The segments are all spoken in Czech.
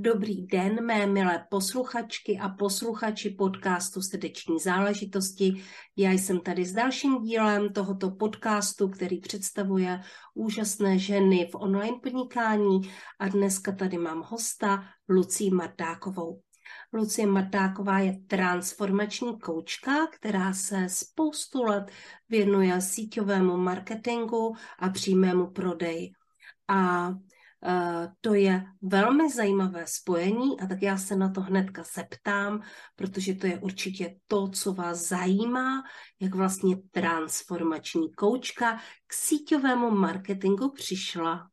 Dobrý den, mé milé posluchačky a posluchači podcastu Srdeční záležitosti. Já jsem tady s dalším dílem tohoto podcastu, který představuje úžasné ženy v online podnikání a dneska tady mám hosta Lucí Martákovou. Lucie Martáková je transformační koučka, která se spoustu let věnuje síťovému marketingu a přímému prodeji. A to je velmi zajímavé spojení a tak já se na to hnedka zeptám, protože to je určitě to, co vás zajímá, jak vlastně transformační koučka k síťovému marketingu přišla.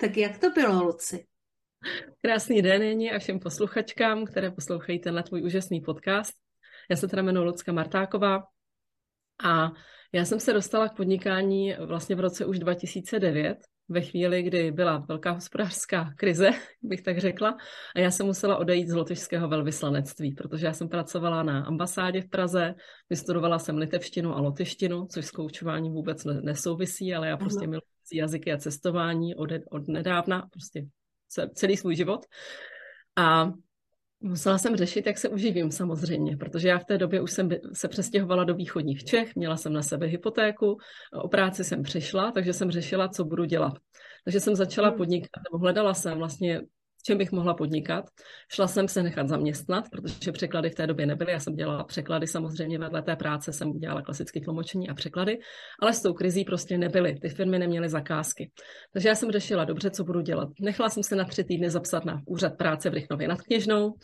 Tak jak to bylo, Luci? Krásný den, Jeni, a všem posluchačkám, které poslouchají tenhle tvůj úžasný podcast. Já se teda jmenuji Lucka Martáková a já jsem se dostala k podnikání vlastně v roce už 2009, ve chvíli, kdy byla velká hospodářská krize, bych tak řekla, a já jsem musela odejít z lotyšského velvyslanectví, protože já jsem pracovala na ambasádě v Praze, vystudovala jsem litevštinu a lotyštinu, což s koučováním vůbec nesouvisí, ale já prostě miluji jazyky a cestování od, od nedávna, prostě celý svůj život. A Musela jsem řešit, jak se uživím samozřejmě, protože já v té době už jsem se přestěhovala do východních Čech, měla jsem na sebe hypotéku, o práci jsem přišla, takže jsem řešila, co budu dělat. Takže jsem začala hmm. podnikat, nebo hledala jsem vlastně čem bych mohla podnikat. Šla jsem se nechat zaměstnat, protože překlady v té době nebyly. Já jsem dělala překlady samozřejmě vedle té práce, jsem dělala klasické tlumočení a překlady, ale s tou krizí prostě nebyly. Ty firmy neměly zakázky. Takže já jsem řešila dobře, co budu dělat. Nechala jsem se na tři týdny zapsat na úřad práce v Rychnově nad Kněžnou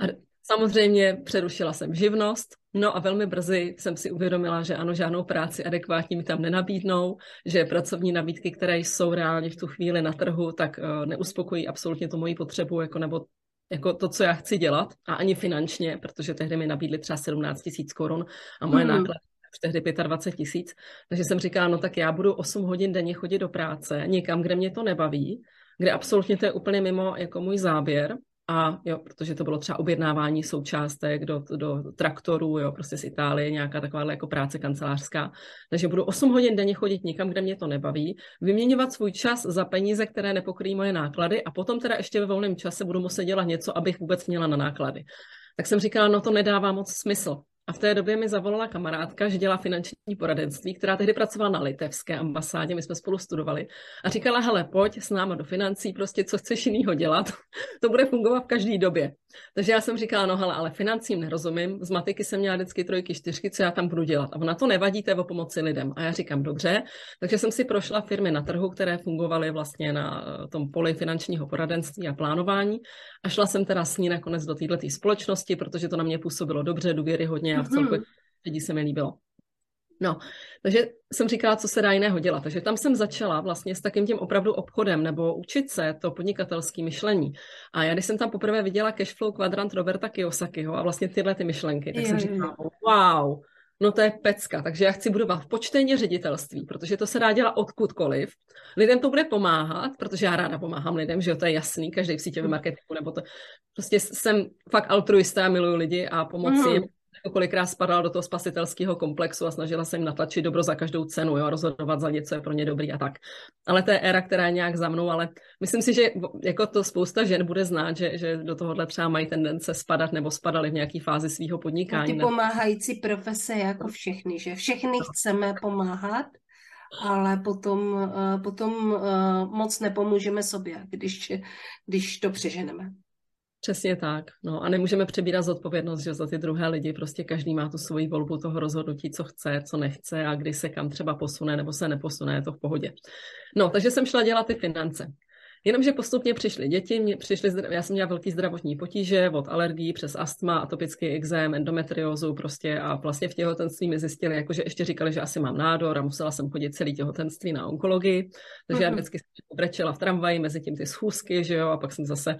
a Samozřejmě přerušila jsem živnost, no a velmi brzy jsem si uvědomila, že ano, žádnou práci adekvátní mi tam nenabídnou, že pracovní nabídky, které jsou reálně v tu chvíli na trhu, tak uh, neuspokojí absolutně tu moji potřebu, jako nebo jako to, co já chci dělat, a ani finančně, protože tehdy mi nabídli třeba 17 tisíc korun a moje mm. náklady tehdy 25 tisíc. Takže jsem říkala, no tak já budu 8 hodin denně chodit do práce, někam, kde mě to nebaví, kde absolutně to je úplně mimo jako můj záběr a jo, protože to bylo třeba objednávání součástek do, do traktorů, jo, prostě z Itálie, nějaká taková jako práce kancelářská. Takže budu 8 hodin denně chodit někam, kde mě to nebaví, vyměňovat svůj čas za peníze, které nepokryjí moje náklady a potom teda ještě ve volném čase budu muset dělat něco, abych vůbec měla na náklady. Tak jsem říkala, no to nedává moc smysl. A v té době mi zavolala kamarádka, že dělá finanční poradenství, která tehdy pracovala na litevské ambasádě, my jsme spolu studovali. A říkala, hele, pojď s náma do financí, prostě co chceš jinýho dělat, to bude fungovat v každé době. Takže já jsem říkala, no hele, ale financím nerozumím, z matiky jsem měla vždycky trojky, čtyřky, co já tam budu dělat. A ona to nevadí, to je o pomoci lidem. A já říkám, dobře, takže jsem si prošla firmy na trhu, které fungovaly vlastně na eh, tom poli finančního poradenství a plánování. A šla jsem teda s ní nakonec do této společnosti, protože to na mě působilo dobře, důvěryhodně a v celku mm-hmm. lidí se mi líbilo. No, takže jsem říkala, co se dá jiného dělat. Takže tam jsem začala vlastně s takým tím opravdu obchodem nebo učit se to podnikatelské myšlení. A já, když jsem tam poprvé viděla cashflow kvadrant Roberta Kiyosakiho a vlastně tyhle ty myšlenky, tak je, jsem říkala, wow, no to je pecka, takže já chci budovat v počtejně ředitelství, protože to se dá dělat odkudkoliv. Lidem to bude pomáhat, protože já ráda pomáhám lidem, že jo, to je jasný, každý v síťovém marketingu, nebo to prostě jsem fakt altruista, miluju lidi a pomoci mm kolikrát spadala do toho spasitelského komplexu a snažila se jim natlačit dobro za každou cenu, jo, rozhodovat za něco je pro ně dobrý a tak. Ale to je éra, která je nějak za mnou, ale myslím si, že jako to spousta žen bude znát, že, že do tohohle třeba mají tendence spadat nebo spadali v nějaké fázi svého podnikání. A ty pomáhající profese jako všechny, že všechny chceme pomáhat, ale potom, eh, potom eh, moc nepomůžeme sobě, když, když to přeženeme. Přesně tak. No a nemůžeme přebírat zodpovědnost, že za ty druhé lidi prostě každý má tu svoji volbu toho rozhodnutí, co chce, co nechce a kdy se kam třeba posune nebo se neposune, je to v pohodě. No, takže jsem šla dělat ty finance. Jenomže postupně přišly děti, mě přišly, já jsem měla velký zdravotní potíže od alergií přes astma, atopický exém, endometriózu prostě a vlastně v těhotenství mi zjistili, jakože ještě říkali, že asi mám nádor a musela jsem chodit celý těhotenství na onkologii, takže mm-hmm. já mhm. vždycky jsem brečela v tramvaji mezi tím ty schůzky, že jo, a pak jsem zase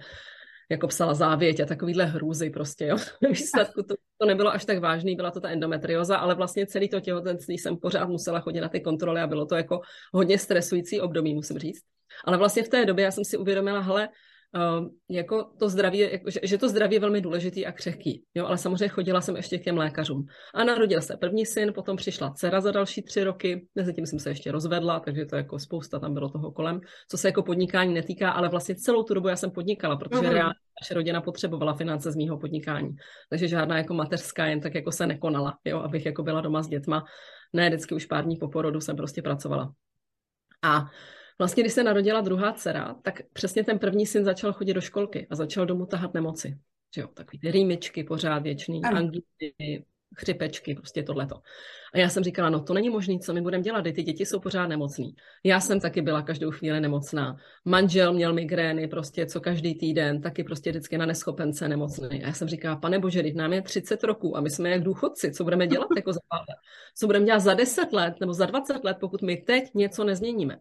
jako psala závěť a takovýhle hrůzy prostě, jo. Výsledku to, to nebylo až tak vážný, byla to ta endometrioza, ale vlastně celý to těhotenství jsem pořád musela chodit na ty kontroly a bylo to jako hodně stresující období, musím říct. Ale vlastně v té době já jsem si uvědomila, hele, jako to zdraví, jako, že, že to zdraví je velmi důležitý a křehký. Jo, ale samozřejmě chodila jsem ještě k těm lékařům. A narodil se první syn, potom přišla dcera za další tři roky, mezi tím jsem se ještě rozvedla, takže to jako spousta tam bylo toho kolem, co se jako podnikání netýká, ale vlastně celou tu dobu já jsem podnikala, protože mm-hmm. reálně naše rodina potřebovala finance z mýho podnikání. Takže žádná jako mateřská jen tak jako se nekonala, jo, abych jako byla doma s dětma. Ne, vždycky už pár dní po porodu jsem prostě pracovala. A Vlastně, když se narodila druhá dcera, tak přesně ten první syn začal chodit do školky a začal domů tahat nemoci. Že jo, takový ty rýmičky pořád věčný, angíny, chřipečky, prostě tohleto. A já jsem říkala, no to není možné, co my budeme dělat, ty děti jsou pořád nemocný. Já jsem taky byla každou chvíli nemocná. Manžel měl migrény prostě co každý týden, taky prostě vždycky na neschopence nemocný. A já jsem říkala, pane bože, teď nám je 30 roků a my jsme jak důchodci, co budeme dělat jako za pár let? Co budeme dělat za 10 let nebo za 20 let, pokud my teď něco nezměníme?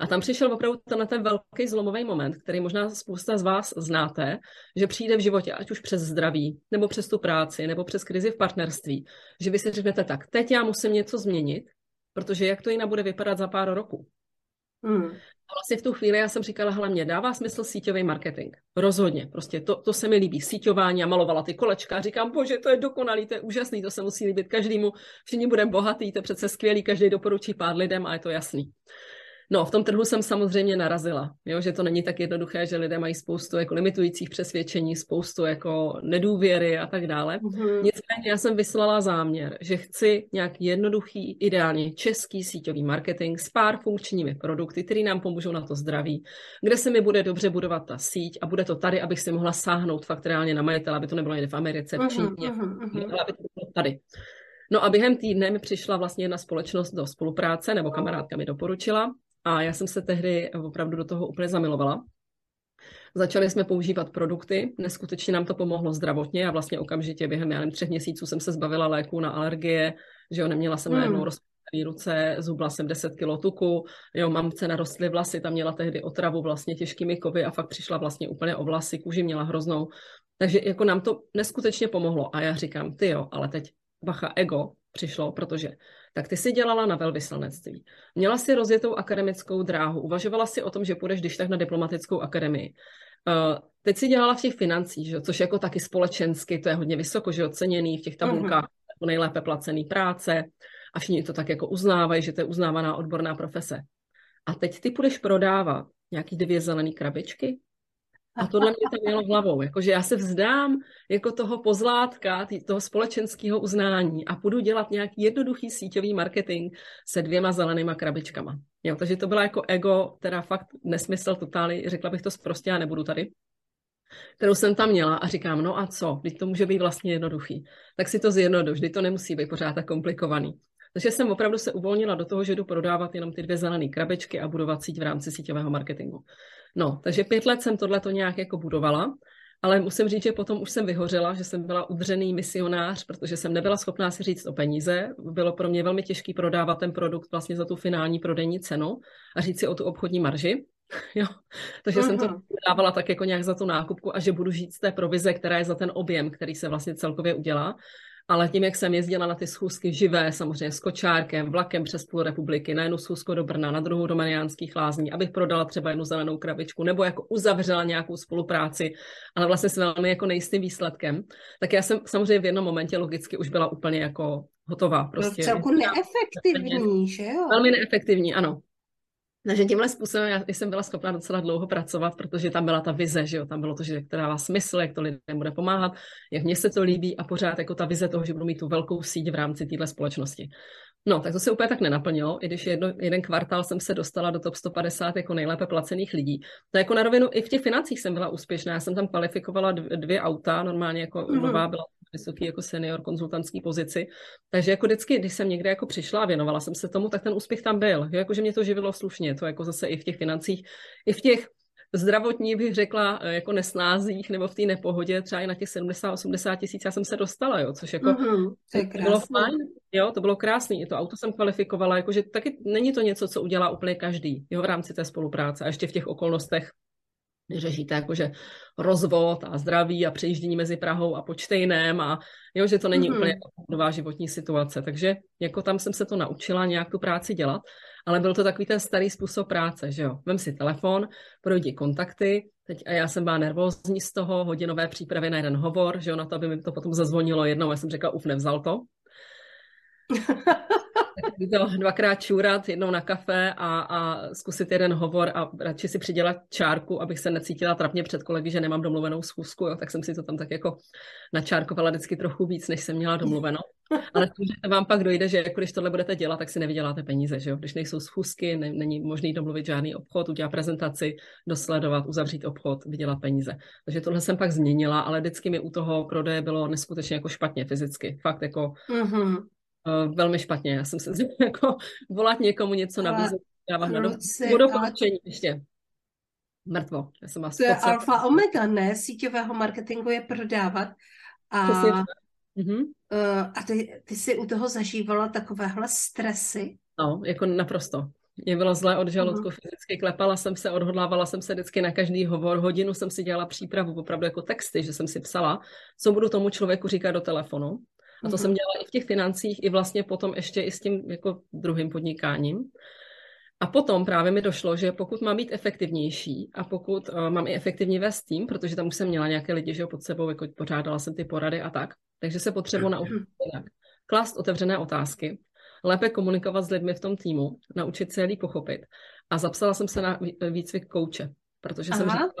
A tam přišel opravdu tenhle ten velký zlomový moment, který možná spousta z vás znáte, že přijde v životě, ať už přes zdraví, nebo přes tu práci, nebo přes krizi v partnerství, že vy si řeknete tak, teď já musím něco změnit, protože jak to jinak bude vypadat za pár roků. Hmm. A vlastně v tu chvíli já jsem říkala, hlavně dává smysl síťový marketing. Rozhodně, prostě to, to se mi líbí, síťování a malovala ty kolečka. Říkám, bože, to je dokonalý, to je úžasný, to se musí líbit každému, všichni budeme bohatý, to je přece skvělý, každý doporučí pár lidem a je to jasný. No, v tom trhu jsem samozřejmě narazila, jo, že to není tak jednoduché, že lidé mají spoustu jako limitujících přesvědčení, spoustu jako nedůvěry a tak dále. Mm-hmm. Nicméně já jsem vyslala záměr, že chci nějak jednoduchý, ideálně český síťový marketing s pár funkčními produkty, které nám pomůžou na to zdraví, kde se mi bude dobře budovat ta síť a bude to tady, abych si mohla sáhnout fakt reálně na majitel, aby to nebylo jen v Americe, v mhm, Číně, mm-hmm. ale aby to bylo tady. No a během týdne mi přišla vlastně jedna společnost do spolupráce, nebo kamarádka mi doporučila, a já jsem se tehdy opravdu do toho úplně zamilovala. Začali jsme používat produkty, neskutečně nám to pomohlo zdravotně a vlastně okamžitě během, já nevím, třech měsíců jsem se zbavila léků na alergie, že jo, neměla jsem hmm. najednou rozpělý ruce, zhubla jsem 10 kg tuku, jo, mamce narostly vlasy, tam měla tehdy otravu vlastně těžkými kovy a fakt přišla vlastně úplně o vlasy, kůži měla hroznou. Takže jako nám to neskutečně pomohlo a já říkám, ty jo, ale teď bacha ego přišlo, protože tak ty si dělala na velvyslanectví. Měla si rozjetou akademickou dráhu, uvažovala si o tom, že půjdeš když tak na diplomatickou akademii. Uh, teď si dělala v těch financích, že? což jako taky společensky, to je hodně vysoko, že oceněný v těch tabulkách, mm-hmm. nejlépe placený práce a všichni to tak jako uznávají, že to je uznávaná odborná profese. A teď ty půjdeš prodávat nějaký dvě zelené krabičky a tohle mě tam mělo hlavou, jakože já se vzdám jako toho pozlátka, toho společenského uznání a půjdu dělat nějaký jednoduchý síťový marketing se dvěma zelenýma krabičkama. Jo, takže to byla jako ego, teda fakt nesmysl totálně, řekla bych to prostě, já nebudu tady kterou jsem tam měla a říkám, no a co, teď to může být vlastně jednoduchý. Tak si to zjednoduš, teď to nemusí být pořád tak komplikovaný. Takže jsem opravdu se uvolnila do toho, že jdu prodávat jenom ty dvě zelené krabičky a budovat síť v rámci síťového marketingu. No, takže pět let jsem tohle to nějak jako budovala, ale musím říct, že potom už jsem vyhořela, že jsem byla udřený misionář, protože jsem nebyla schopná si říct o peníze. Bylo pro mě velmi těžké prodávat ten produkt vlastně za tu finální prodejní cenu a říct si o tu obchodní marži. Jo. Takže uh-huh. jsem to dávala tak jako nějak za tu nákupku a že budu žít z té provize, která je za ten objem, který se vlastně celkově udělá ale tím, jak jsem jezdila na ty schůzky živé, samozřejmě s kočárkem, vlakem přes půl republiky, na jednu schůzku do Brna, na druhou do Mariánských lázní, abych prodala třeba jednu zelenou krabičku, nebo jako uzavřela nějakou spolupráci, ale vlastně s velmi jako nejistým výsledkem, tak já jsem samozřejmě v jednom momentě logicky už byla úplně jako hotová. Prostě. No celku neefektivní, že jo? Velmi neefektivní, ano. Takže tímhle způsobem já jsem byla schopna docela dlouho pracovat, protože tam byla ta vize, že jo, tam bylo to, že to dává smysl, jak to lidem bude pomáhat, jak mně se to líbí a pořád jako ta vize toho, že budu mít tu velkou síť v rámci téhle společnosti. No, tak to se úplně tak nenaplnilo, i když jedno, jeden kvartál jsem se dostala do top 150 jako nejlépe placených lidí. To jako na rovinu i v těch financích jsem byla úspěšná. Já jsem tam kvalifikovala dvě auta, normálně jako mm-hmm. nová byla vysoký jako senior konzultantský pozici. Takže jako vždycky, když jsem někde jako přišla a věnovala jsem se tomu, tak ten úspěch tam byl. Jo, jako, že mě to živilo slušně, to jako zase i v těch financích, i v těch zdravotní bych řekla eh, jako nesnázích nebo v té nepohodě, třeba i na těch 70-80 tisíc já jsem se dostala, jo, což jako mm-hmm, to je bylo fajn, jo, to bylo krásný, I to auto jsem kvalifikovala, jakože taky není to něco, co udělá úplně každý, jo, v rámci té spolupráce a ještě v těch okolnostech řešíte jakože rozvod a zdraví a přejíždění mezi Prahou a Počtejnem a jo, že to není mm-hmm. úplně nová životní situace. Takže jako tam jsem se to naučila nějak tu práci dělat, ale byl to takový ten starý způsob práce, že jo. Vem si telefon, projdi kontakty, teď a já jsem byla nervózní z toho, hodinové přípravy na jeden hovor, že jo, na to, aby mi to potom zazvonilo jednou, já jsem řekla, uf, nevzal to. to dvakrát čůrat, jednou na kafe a, a zkusit jeden hovor a radši si přidělat čárku, abych se necítila trapně před kolegy, že nemám domluvenou schůzku, jo, tak jsem si to tam tak jako načárkovala vždycky trochu víc, než jsem měla domluveno. Ale že vám pak dojde, že jako když tohle budete dělat, tak si nevyděláte peníze, že jo? Když nejsou schůzky, ne, není možný domluvit žádný obchod, udělat prezentaci, dosledovat, uzavřít obchod, vydělat peníze. Takže tohle jsem pak změnila, ale vždycky mi u toho prodeje bylo neskutečně jako špatně fyzicky. Fakt jako mm-hmm uh, velmi špatně. Já jsem se jako volat někomu něco nabízet, dávat na doporučení ještě. Mrtvo. Já jsem to je alfa omega, ne? Síťového marketingu je prodávat. A, mm-hmm. uh, a ty, ty jsi u toho zažívala takovéhle stresy? No, jako naprosto. Mě bylo zlé od žaludku, uh-huh. fyzicky klepala jsem se, odhodlávala jsem se vždycky na každý hovor, hodinu jsem si dělala přípravu, opravdu jako texty, že jsem si psala, co budu tomu člověku říkat do telefonu. A to mm-hmm. jsem dělala i v těch financích, i vlastně potom ještě i s tím jako druhým podnikáním. A potom právě mi došlo, že pokud mám být efektivnější a pokud uh, mám i efektivně vést tým, protože tam už jsem měla nějaké lidi, že pod sebou, jako pořádala jsem ty porady a tak, takže se potřebuji naučit jinak. Klást otevřené otázky, lépe komunikovat s lidmi v tom týmu, naučit se je pochopit. A zapsala jsem se na výcvik kouče, protože Aha. jsem říkala,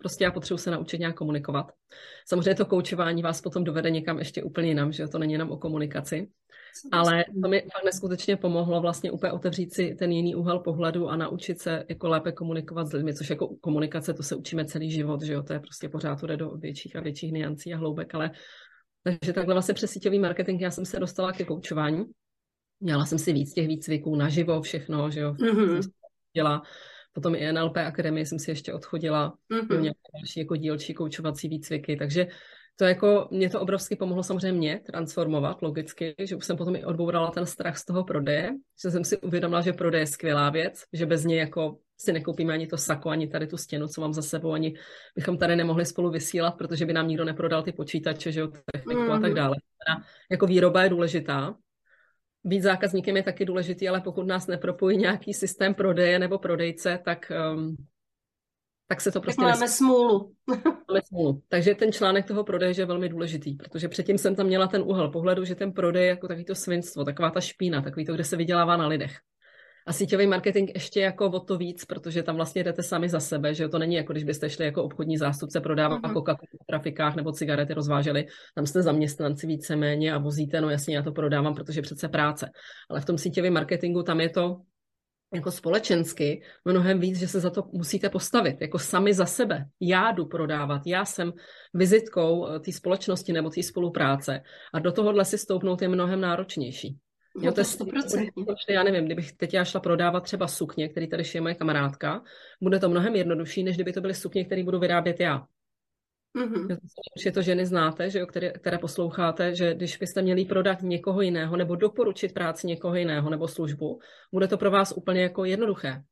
Prostě já potřebuji se naučit nějak komunikovat. Samozřejmě to koučování vás potom dovede někam ještě úplně jinam, že to není jenom o komunikaci. Ale to mi fakt neskutečně pomohlo vlastně úplně otevřít si ten jiný úhel pohledu a naučit se jako lépe komunikovat s lidmi, což jako komunikace, to se učíme celý život, že jo, to je prostě pořád to jde do větších a větších niancí a hloubek, ale takže takhle vlastně přes síťový marketing já jsem se dostala ke koučování. Měla jsem si víc těch výcviků naživo, všechno, že jo, mm-hmm. dělala Potom i NLP Akademie jsem si ještě odchodila, mm-hmm. měla další jako dílčí koučovací výcviky, takže to jako, mě to obrovsky pomohlo samozřejmě mě transformovat logicky, že už jsem potom i odbourala ten strach z toho prodeje, že jsem si uvědomila, že prodej je skvělá věc, že bez něj jako si nekoupíme ani to sako, ani tady tu stěnu, co mám za sebou, ani bychom tady nemohli spolu vysílat, protože by nám nikdo neprodal ty počítače, že jo, techniku mm. a tak mm. dále. Jako výroba je důležitá, být zákazníkem je taky důležitý, ale pokud nás nepropojí nějaký systém prodeje nebo prodejce, tak, um, tak se to prostě... Tak máme nes... smůlu. máme smůlu. Takže ten článek toho prodeje je velmi důležitý, protože předtím jsem tam měla ten úhel pohledu, že ten prodej je jako takový to svinstvo, taková ta špína, takový to, kde se vydělává na lidech. A síťový marketing ještě jako o to víc, protože tam vlastně jdete sami za sebe, že to není jako když byste šli jako obchodní zástupce prodávat uh-huh. coca v trafikách nebo cigarety rozváželi, tam jste zaměstnanci víceméně a vozíte, no jasně, já to prodávám, protože přece práce. Ale v tom síťovém marketingu tam je to jako společensky mnohem víc, že se za to musíte postavit, jako sami za sebe. Já jdu prodávat, já jsem vizitkou eh, té společnosti nebo té spolupráce a do tohohle si stoupnout je mnohem náročnější. Jo, to je 100%. Já nevím, kdybych teď já šla prodávat třeba sukně, který tady šije moje kamarádka, bude to mnohem jednodušší, než kdyby to byly sukně, které budu vyrábět já. Mm-hmm. Je to ženy znáte, že jo, které, které posloucháte, že když byste měli prodat někoho jiného nebo doporučit práci někoho jiného nebo službu, bude to pro vás úplně jako jednoduché.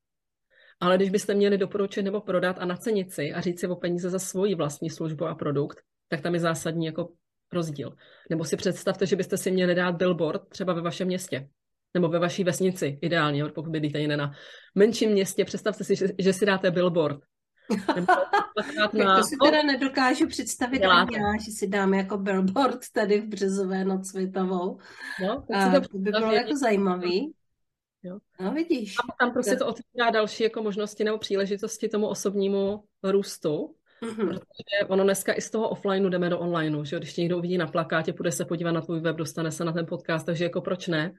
Ale když byste měli doporučit nebo prodat a nacenit si a říct si o peníze za svoji vlastní službu a produkt, tak tam je zásadní jako rozdíl. Nebo si představte, že byste si měli dát billboard třeba ve vašem městě. Nebo ve vaší vesnici, ideálně, pokud bydlíte jiné na menším městě. Představte si, že, že si dáte billboard. na... to si teda nedokážu představit ani já, že si dám jako billboard tady v Březové nad Světovou. No, a to by bylo jako zajímavý. Jo. No vidíš. A tam prostě to otvírá další jako možnosti nebo příležitosti tomu osobnímu růstu. Mm-hmm. Protože ono dneska i z toho offlineu jdeme do onlineu, že když někdo uvidí na plakátě, půjde se podívat na tvůj web, dostane se na ten podcast, takže jako proč ne?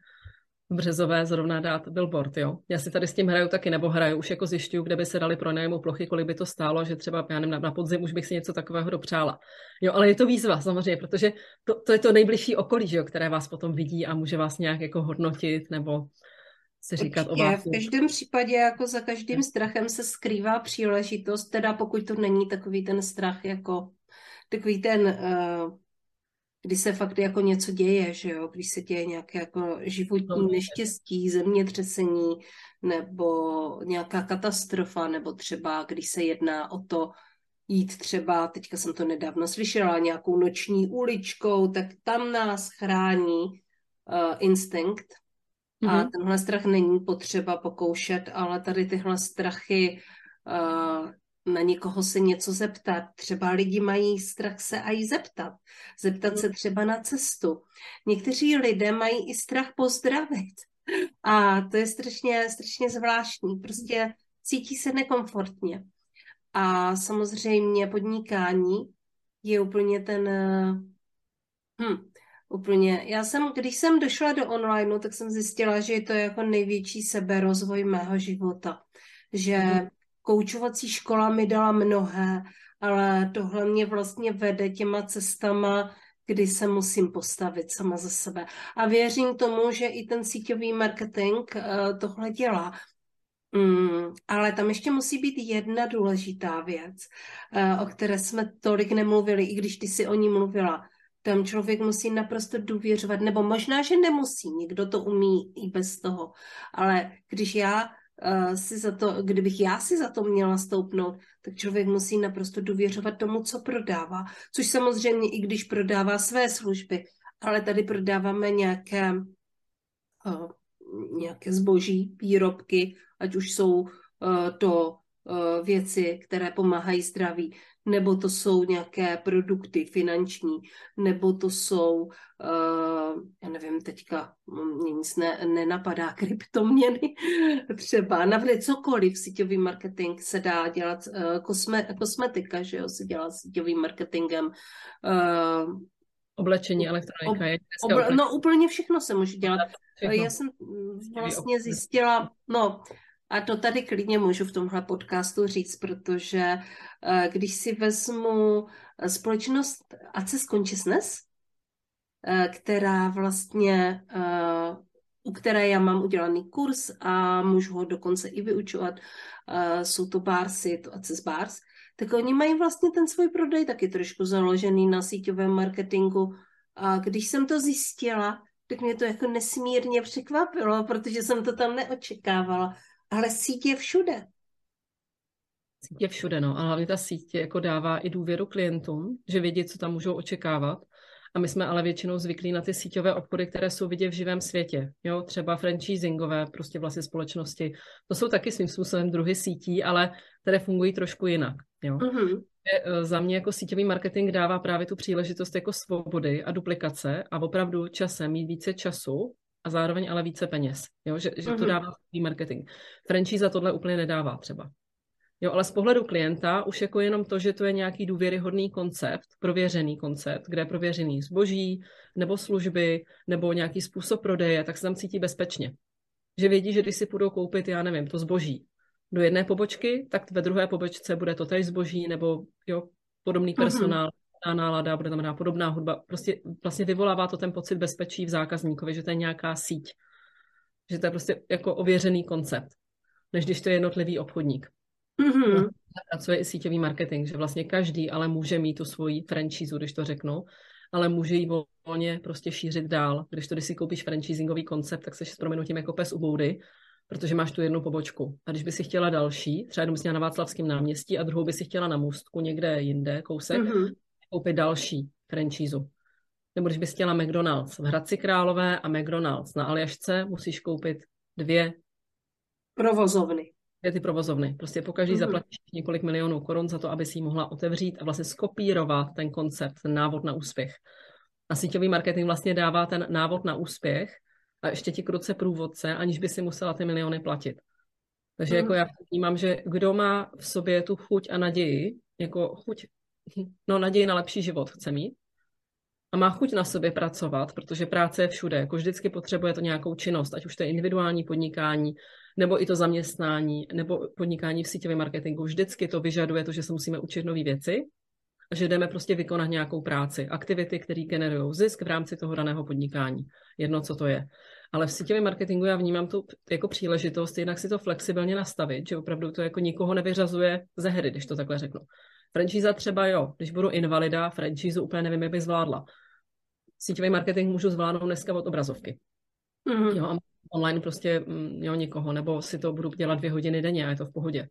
v Březové zrovna dát billboard, jo. Já si tady s tím hraju taky, nebo hraju, už jako zjišťuju, kde by se dali pronajmu plochy, kolik by to stálo, že třeba, já nevím, na podzim už bych si něco takového dopřála. Jo, ale je to výzva samozřejmě, protože to, to je to nejbližší okolí, že jo, které vás potom vidí a může vás nějak jako hodnotit, nebo se říkat Určitě, o vás. V každém případě jako za každým strachem se skrývá příležitost, teda pokud to není takový ten strach jako takový ten uh, kdy se fakt jako něco děje, že jo, když se děje nějaké jako životní neštěstí, zemětřesení nebo nějaká katastrofa, nebo třeba když se jedná o to jít třeba, teďka jsem to nedávno slyšela, nějakou noční uličkou, tak tam nás chrání uh, instinkt, Mm-hmm. A mhm. tenhle strach není potřeba pokoušet, ale tady tyhle strachy uh, na někoho se něco zeptat. Třeba lidi mají strach se i zeptat. Zeptat se třeba na cestu. Někteří lidé mají i strach pozdravit. A to je strašně, strašně zvláštní. Prostě cítí se nekomfortně. A samozřejmě podnikání je úplně ten... Hm, úplně. Já jsem, když jsem došla do online, tak jsem zjistila, že je to jako největší seberozvoj mého života. Že mm koučovací škola mi dala mnohé, ale tohle mě vlastně vede těma cestama, kdy se musím postavit sama za sebe. A věřím tomu, že i ten síťový marketing uh, tohle dělá. Mm, ale tam ještě musí být jedna důležitá věc, uh, o které jsme tolik nemluvili, i když ty si o ní mluvila. Tam člověk musí naprosto důvěřovat, nebo možná, že nemusí, někdo to umí i bez toho. Ale když já uh, si za to, kdybych já si za to měla stoupnout, tak člověk musí naprosto důvěřovat tomu, co prodává. Což samozřejmě i když prodává své služby, ale tady prodáváme nějaké, uh, nějaké zboží, výrobky, ať už jsou uh, to věci, které pomáhají zdraví, nebo to jsou nějaké produkty finanční, nebo to jsou, uh, já nevím, teďka mě nic ne, nenapadá, kryptoměny třeba, navne cokoliv, síťový marketing se dá dělat, uh, kosme, kosmetika, že jo, se dělá síťovým marketingem, uh, Oblečení, elektronika. Je obl- no úplně všechno se může dělat. Všechno. Já jsem vlastně zjistila, no a to tady klidně můžu v tomhle podcastu říct, protože eh, když si vezmu eh, společnost Ace Consciousness, eh, která vlastně, u které já mám udělaný kurz a můžu ho dokonce i vyučovat, jsou to barsy, to Access Bars, tak oni mají vlastně ten svůj prodej taky trošku založený na síťovém marketingu. A když jsem to zjistila, tak mě to jako nesmírně překvapilo, protože jsem to tam neočekávala ale síť je všude. Síť je všude, no. A hlavně ta síť jako dává i důvěru klientům, že vědí, co tam můžou očekávat. A my jsme ale většinou zvyklí na ty síťové obchody, které jsou vidět v živém světě. Jo, třeba franchisingové prostě vlastně společnosti. To jsou taky svým způsobem druhy sítí, ale které fungují trošku jinak. Jo. Uh-huh. Za mě jako síťový marketing dává právě tu příležitost jako svobody a duplikace a opravdu časem mít více času a zároveň ale více peněz. Jo? Že, že to mhm. dává marketing. Franchise tohle úplně nedává třeba. Jo, ale z pohledu klienta už jako jenom to, že to je nějaký důvěryhodný koncept, prověřený koncept, kde je prověřený zboží nebo služby nebo nějaký způsob prodeje, tak se tam cítí bezpečně. Že vědí, že když si půjdou koupit, já nevím, to zboží do jedné pobočky, tak ve druhé pobočce bude to též zboží nebo jo, podobný mhm. personál, mm-hmm nálada, bude tam podobná hudba. Prostě vlastně vyvolává to ten pocit bezpečí v zákazníkovi, že to je nějaká síť. Že to je prostě jako ověřený koncept, než když to je jednotlivý obchodník. Mm-hmm. Pracuje i síťový marketing, že vlastně každý ale může mít tu svoji franchise, když to řeknu, ale může ji volně prostě šířit dál. Když to, když si koupíš franchisingový koncept, tak jsi s proměnutím jako pes u boudy, protože máš tu jednu pobočku. A když by si chtěla další, třeba jednu na Václavském náměstí a druhou by si chtěla na Můstku někde jinde, kousek, mm-hmm koupit další franšízu. Nebo když bys chtěla McDonald's v Hradci Králové a McDonald's na Aljašce, musíš koupit dvě provozovny. Dvě ty provozovny. Prostě po každý mm-hmm. zaplatíš několik milionů korun za to, aby si ji mohla otevřít a vlastně skopírovat ten koncept, ten návod na úspěch. A síťový marketing vlastně dává ten návod na úspěch a ještě ti kruce průvodce, aniž by si musela ty miliony platit. Takže mm. jako já vnímám, že kdo má v sobě tu chuť a naději, jako chuť no, naději na lepší život chce mít a má chuť na sobě pracovat, protože práce je všude. Jako vždycky potřebuje to nějakou činnost, ať už to je individuální podnikání, nebo i to zaměstnání, nebo podnikání v síťovém marketingu. Vždycky to vyžaduje to, že se musíme učit nové věci a že jdeme prostě vykonat nějakou práci, aktivity, které generují zisk v rámci toho daného podnikání. Jedno, co to je. Ale v síťovém marketingu já vnímám tu jako příležitost, jednak si to flexibilně nastavit, že opravdu to jako nikoho nevyřazuje ze hry, když to takhle řeknu. Franchíza třeba jo, když budu invalida, franchízu úplně nevím, jak bych zvládla. síťový marketing můžu zvládnout dneska od obrazovky. Mm-hmm. Jo, a online prostě mm, jo, někoho, nebo si to budu dělat dvě hodiny denně a je to v pohodě.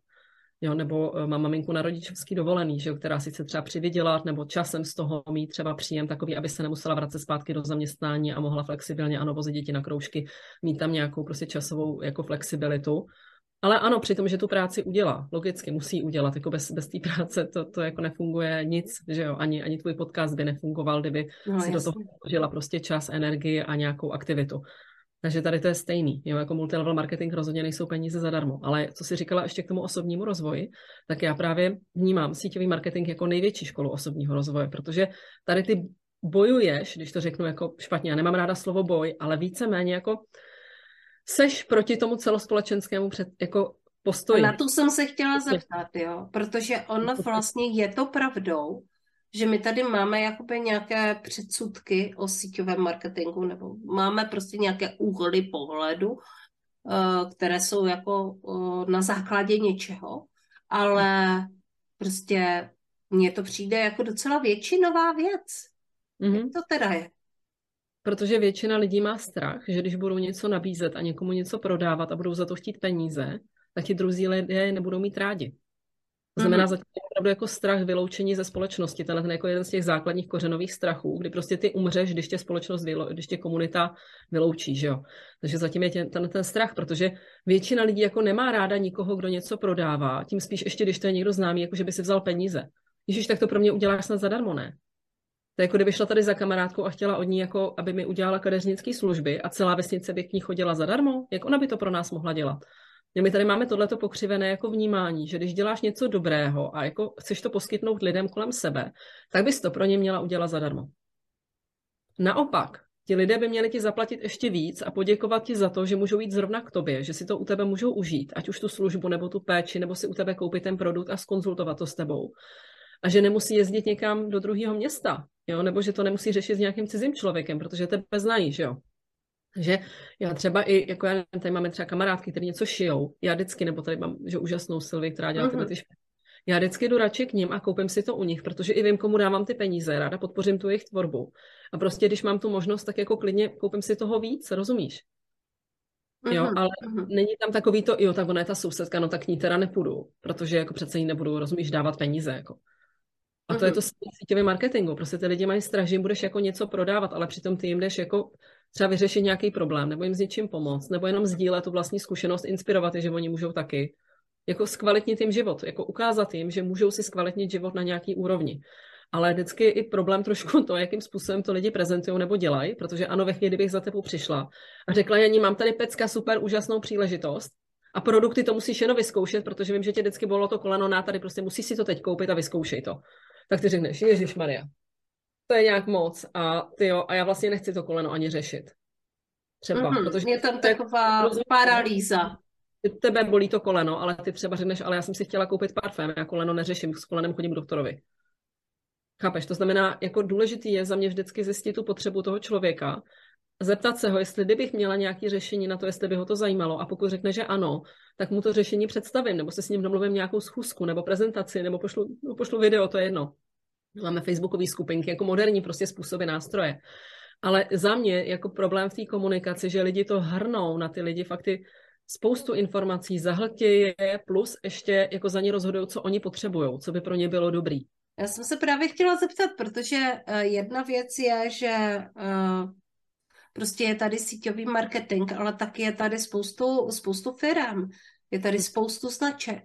Jo, nebo uh, mám maminku na rodičovský dovolený, že jo, která si chce třeba přivydělat, nebo časem z toho mít třeba příjem takový, aby se nemusela vracet zpátky do zaměstnání a mohla flexibilně ano vozit děti na kroužky, mít tam nějakou prostě časovou jako flexibilitu. Ale ano, při tom, že tu práci udělá, logicky musí udělat, jako bez, bez té práce to, to jako nefunguje nic, že jo, ani, ani tvůj podcast by nefungoval, kdyby no, si jasný. do toho vložila prostě čas, energii a nějakou aktivitu. Takže tady to je stejný. Jo, jako multilevel marketing rozhodně nejsou peníze zadarmo. Ale co si říkala ještě k tomu osobnímu rozvoji, tak já právě vnímám síťový marketing jako největší školu osobního rozvoje, protože tady ty bojuješ, když to řeknu jako špatně, já nemám ráda slovo boj, ale víceméně jako seš proti tomu celospolečenskému před, jako postoji. Na tu jsem se chtěla zeptat, jo, protože ono vlastně je to pravdou, že my tady máme jakoby nějaké předsudky o síťovém marketingu, nebo máme prostě nějaké úhly pohledu, eh, které jsou jako eh, na základě něčeho, ale prostě mně to přijde jako docela většinová věc. Mm-hmm. Jak to teda je? Protože většina lidí má strach, že když budou něco nabízet a někomu něco prodávat a budou za to chtít peníze, tak ti druzí lidé nebudou mít rádi. To znamená, mm-hmm. zatím je opravdu jako strach vyloučení ze společnosti. Tenhle ten jako jeden z těch základních kořenových strachů, kdy prostě ty umřeš, když tě společnost, když tě komunita vyloučí, že jo. Takže zatím je ten, ten strach, protože většina lidí jako nemá ráda nikoho, kdo něco prodává, tím spíš ještě, když to je někdo známý, jako že by si vzal peníze. Ježiš, tak to pro mě uděláš snad zadarmo, ne? To je jako kdyby šla tady za kamarádkou a chtěla od ní, jako, aby mi udělala kadeřnické služby a celá vesnice by k ní chodila zadarmo. Jak ona by to pro nás mohla dělat? My tady máme tohleto pokřivené jako vnímání, že když děláš něco dobrého a jako chceš to poskytnout lidem kolem sebe, tak bys to pro ně měla udělat zadarmo. Naopak, ti lidé by měli ti zaplatit ještě víc a poděkovat ti za to, že můžou jít zrovna k tobě, že si to u tebe můžou užít, ať už tu službu nebo tu péči, nebo si u tebe koupit ten produkt a skonzultovat to s tebou. A že nemusí jezdit někam do druhého města, jo? nebo že to nemusí řešit s nějakým cizím člověkem, protože tebe znají, že jo. Takže já třeba i, jako já tady máme třeba kamarádky, které něco šijou, já vždycky, nebo tady mám, že úžasnou Silvi, která dělá tyhle mhm. ty špatky. Já vždycky jdu radši k ním a koupím si to u nich, protože i vím, komu dávám ty peníze, ráda podpořím tu jejich tvorbu. A prostě, když mám tu možnost, tak jako klidně koupím si toho víc, rozumíš? Jo, uh-huh, ale uh-huh. není tam takový to, jo, tak ona je ta sousedka, no tak k ní teda nepůjdu, protože jako přece jí nebudu, rozumíš, dávat peníze, jako. A to uh-huh. je to síťový marketingu, prostě ty lidi mají strach, že jim budeš jako něco prodávat, ale přitom ty jim jdeš jako třeba vyřešit nějaký problém, nebo jim s něčím pomoct, nebo jenom sdílet tu vlastní zkušenost, inspirovat je, že oni můžou taky. Jako zkvalitnit jim život, jako ukázat jim, že můžou si zkvalitnit život na nějaký úrovni. Ale vždycky je i problém trošku to, jakým způsobem to lidi prezentují nebo dělají, protože ano, ve chvíli, kdybych za tebou přišla a řekla, Janí, mám tady pecka super úžasnou příležitost, a produkty to musíš jenom vyzkoušet, protože vím, že tě vždycky bylo to koleno na tady, prostě musíš si to teď koupit a vyzkoušej to. Tak ty řekneš, Ježíš Maria, to je nějak moc a ty jo, a já vlastně nechci to koleno ani řešit. Třeba, mm-hmm, protože je tam taková rozumím, paralýza. Tebe bolí to koleno, ale ty třeba řekneš, ale já jsem si chtěla koupit parfém, já koleno neřeším, s kolenem chodím k doktorovi. Chápeš? To znamená, jako důležitý je za mě vždycky zjistit tu potřebu toho člověka, zeptat se ho, jestli kdybych měla nějaké řešení na to, jestli by ho to zajímalo. A pokud řekne, že ano, tak mu to řešení představím, nebo se s ním domluvím nějakou schůzku, nebo prezentaci, nebo pošlu, nebo pošlu video, to je jedno. Máme facebookové skupinky, jako moderní prostě způsoby nástroje. Ale za mě jako problém v té komunikaci, že lidi to hrnou na ty lidi, fakt ty spoustu informací zahltějí je, plus ještě jako za ně rozhodují, co oni potřebují, co by pro ně bylo dobrý. Já jsem se právě chtěla zeptat, protože uh, jedna věc je, že uh, prostě je tady síťový marketing, ale taky je tady spoustu, spoustu firm, je tady spoustu značek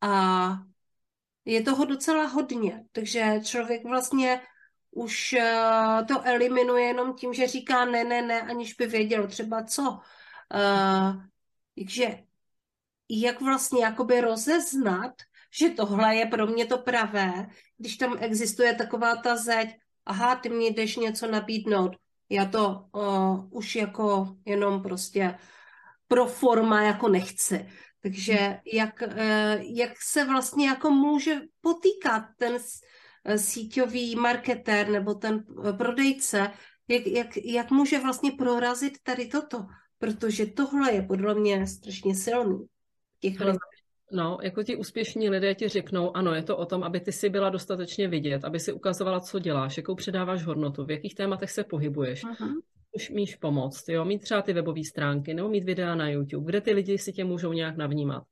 a je toho docela hodně, takže člověk vlastně už uh, to eliminuje jenom tím, že říká ne, ne, ne, aniž by věděl třeba co. Uh, takže jak vlastně jakoby rozeznat, že tohle je pro mě to pravé, když tam existuje taková ta zeď, aha, ty mě jdeš něco nabídnout, já to uh, už jako jenom prostě pro forma jako nechci. Takže jak, uh, jak se vlastně jako může potýkat ten Eh, síťový marketér nebo ten prodejce, jak, jak, jak může vlastně prorazit tady toto, protože tohle je podle mě strašně silný. Těch No, jako ti úspěšní lidé ti řeknou, ano, je to o tom, aby ty si byla dostatečně vidět, aby si ukazovala, co děláš, jakou předáváš hodnotu, v jakých tématech se pohybuješ. Uh-huh. Už míš pomoct, jo, mít třeba ty webové stránky, nebo mít videa na YouTube, kde ty lidi si tě můžou nějak navnímat.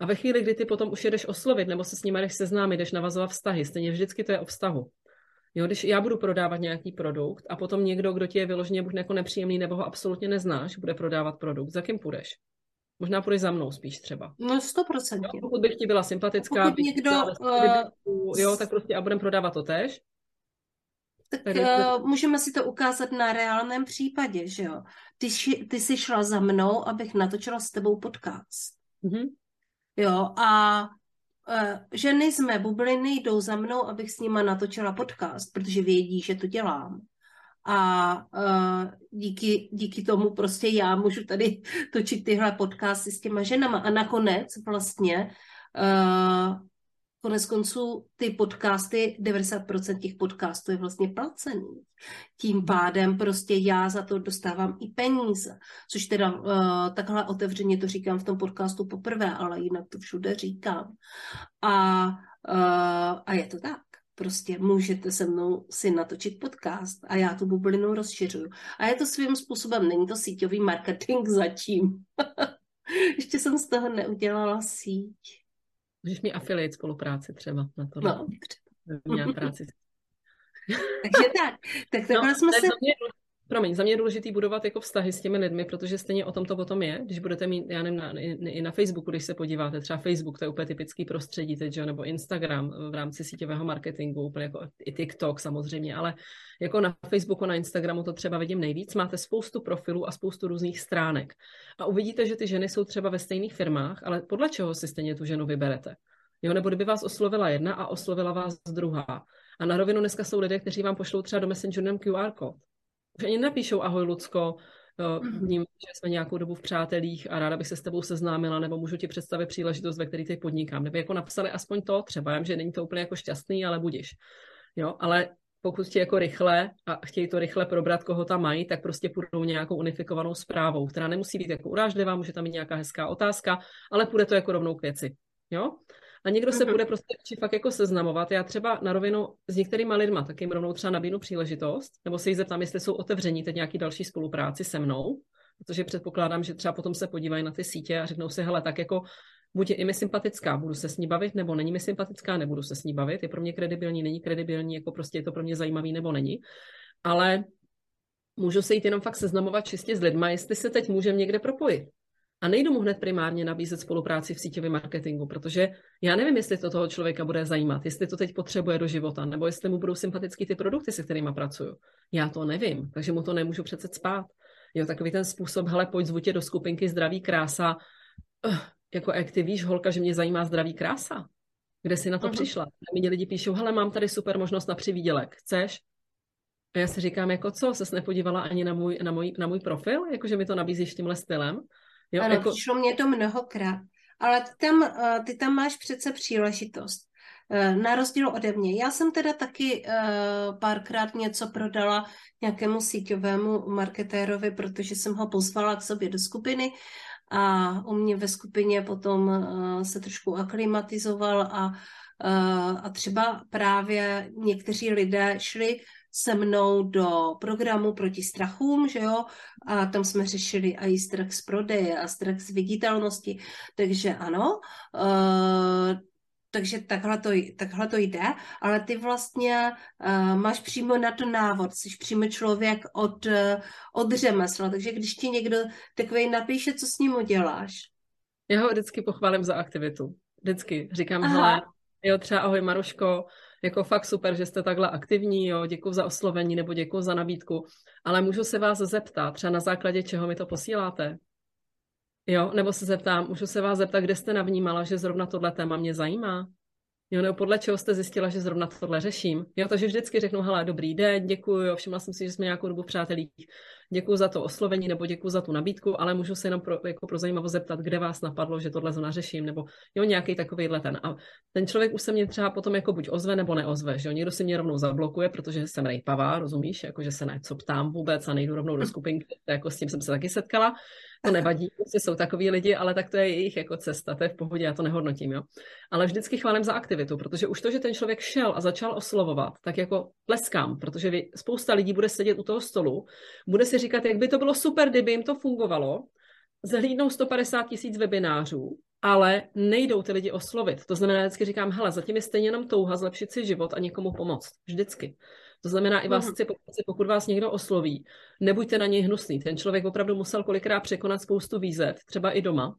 A ve chvíli, kdy ty potom už jedeš oslovit, nebo se s nimi jdeš seznámit, jdeš navazovat vztahy, stejně vždycky to je o vztahu. Jo, když já budu prodávat nějaký produkt a potom někdo, kdo ti je vyloženě buď jako nepříjemný nebo ho absolutně neznáš, bude prodávat produkt, za kým půjdeš? Možná půjdeš za mnou spíš třeba. No, stoprocentně. Pokud bych ti byla sympatická, pokud někdo, uh, jo, tak prostě a budem prodávat to tež. Tak uh, můžeme si to ukázat na reálném případě, že jo. Ty, ši, ty jsi šla za mnou, abych natočila s tebou podcast. Mm-hmm. Jo, a uh, ženy z mé bubliny jdou za mnou, abych s nima natočila podcast, protože vědí, že to dělám a uh, díky, díky tomu prostě já můžu tady točit tyhle podcasty s těma ženama. A nakonec vlastně uh, konec konců ty podcasty, 90% těch podcastů je vlastně placený. Tím pádem prostě já za to dostávám i peníze, což teda uh, takhle otevřeně to říkám v tom podcastu poprvé, ale jinak to všude říkám. A, uh, a je to tak prostě můžete se mnou si natočit podcast a já tu bublinu rozšiřuju. A je to svým způsobem, není to síťový marketing zatím. Ještě jsem z toho neudělala síť. Můžeš mi affiliate spolupráci třeba na to. No, třeba. práci. Takže tak. Tak takhle no, jsme se... Mě, promiň, za mě je důležité budovat jako vztahy s těmi lidmi, protože stejně o tom to potom je. Když budete mít, já nevím, na, i na Facebooku, když se podíváte, třeba Facebook, to je úplně typický prostředí teď, že, nebo Instagram v rámci síťového marketingu, úplně jako i TikTok samozřejmě, ale jako na Facebooku, na Instagramu to třeba vidím nejvíc. Máte spoustu profilů a spoustu různých stránek. A uvidíte, že ty ženy jsou třeba ve stejných firmách, ale podle čeho si stejně tu ženu vyberete? Jo, nebo kdyby vás oslovila jedna a oslovila vás druhá. A na rovinu dneska jsou lidé, kteří vám pošlou třeba do Messengerem QR kód že ani napíšou ahoj Lucko, mhm. vním, že jsme nějakou dobu v přátelích a ráda bych se s tebou seznámila, nebo můžu ti představit příležitost, ve které teď podnikám. Nebo jako napsali aspoň to, třeba vím, že není to úplně jako šťastný, ale budíš. Jo, ale pokud ti jako rychle a chtějí to rychle probrat, koho tam mají, tak prostě půjdou nějakou unifikovanou zprávou, která nemusí být jako urážlivá, může tam být nějaká hezká otázka, ale půjde to jako rovnou k věci. Jo? A někdo se mhm. bude prostě či fakt jako seznamovat. Já třeba na rovinu s některýma lidma tak jim rovnou třeba nabídnu příležitost, nebo se jich zeptám, jestli jsou otevření teď nějaký další spolupráci se mnou, protože předpokládám, že třeba potom se podívají na ty sítě a řeknou si, hele, tak jako buď je i mi sympatická, budu se s ní bavit, nebo není mi sympatická, nebudu se s ní bavit, je pro mě kredibilní, není kredibilní, jako prostě je to pro mě zajímavý, nebo není. Ale můžu se jít jenom fakt seznamovat čistě s lidma, jestli se teď můžeme někde propojit. A nejdu mu hned primárně nabízet spolupráci v síťovém marketingu, protože já nevím, jestli to toho člověka bude zajímat, jestli to teď potřebuje do života, nebo jestli mu budou sympatický ty produkty, se kterými pracuju. Já to nevím, takže mu to nemůžu přece spát. Jo, takový ten způsob, hele, pojď zvutě do skupinky zdraví krása, uh, jako jak ty víš, holka, že mě zajímá zdraví krása. Kde jsi na to uh-huh. přišla? A mě lidi píšou, hele, mám tady super možnost na přivídělek, chceš? A já si říkám, jako co, ses nepodívala ani na můj, na můj, na můj profil, jakože mi to nabízíš tímhle stylem? Jo, ano, jako... přišlo mě to mnohokrát. Ale ty tam, eh, ty tam máš přece příležitost. Eh, na rozdíl ode mě. Já jsem teda taky uh, párkrát něco prodala nějakému síťovému marketérovi, protože jsem ho pozvala k sobě do skupiny a u mě ve skupině potom se trošku aklimatizoval a, a třeba právě někteří lidé šli se mnou do programu proti strachům, že jo, a tam jsme řešili i strach z prodeje a strach z viditelnosti, takže ano, uh, takže takhle to, takhle to jde, ale ty vlastně uh, máš přímo na to návod, jsi přímo člověk od, uh, od řemesla, takže když ti někdo takový napíše, co s ním uděláš? Já ho vždycky pochválím za aktivitu. Vždycky říkám, Aha. hele, jo, třeba ahoj Maruško, jako fakt super, že jste takhle aktivní, jo, děkuji za oslovení nebo děkuji za nabídku, ale můžu se vás zeptat, třeba na základě čeho mi to posíláte? Jo, nebo se zeptám, můžu se vás zeptat, kde jste navnímala, že zrovna tohle téma mě zajímá? Jo, nebo podle čeho jste zjistila, že zrovna tohle řeším? Jo, takže vždycky řeknu, hele, dobrý den, děkuji, jo, všimla jsem si, že jsme nějakou dobu přátelí. děkuji za to oslovení nebo děkuji za tu nabídku, ale můžu se jenom pro, jako pro zajímavost zeptat, kde vás napadlo, že tohle zóna řeším, nebo jo, nějaký takovýhle ten. A ten člověk už se mě třeba potom jako buď ozve nebo neozve, že jo, někdo si mě rovnou zablokuje, protože jsem rejpavá, rozumíš, jako že se na co ptám vůbec a nejdu rovnou do skupinky, jako s tím jsem se taky setkala. To nevadí, prostě jsou takový lidi, ale tak to je jejich jako cesta, to je v pohodě, já to nehodnotím, jo. Ale vždycky chválím za aktivitu, protože už to, že ten člověk šel a začal oslovovat, tak jako tleskám, protože vy, spousta lidí bude sedět u toho stolu, bude si říkat, jak by to bylo super, kdyby jim to fungovalo, zhlídnou 150 tisíc webinářů, ale nejdou ty lidi oslovit. To znamená, vždycky říkám, hele, zatím je stejně jenom touha zlepšit si život a někomu pomoct. Vždycky. To znamená, i vás chci poprosit, pokud vás někdo osloví, nebuďte na něj hnusný. Ten člověk opravdu musel kolikrát překonat spoustu výzev, třeba i doma,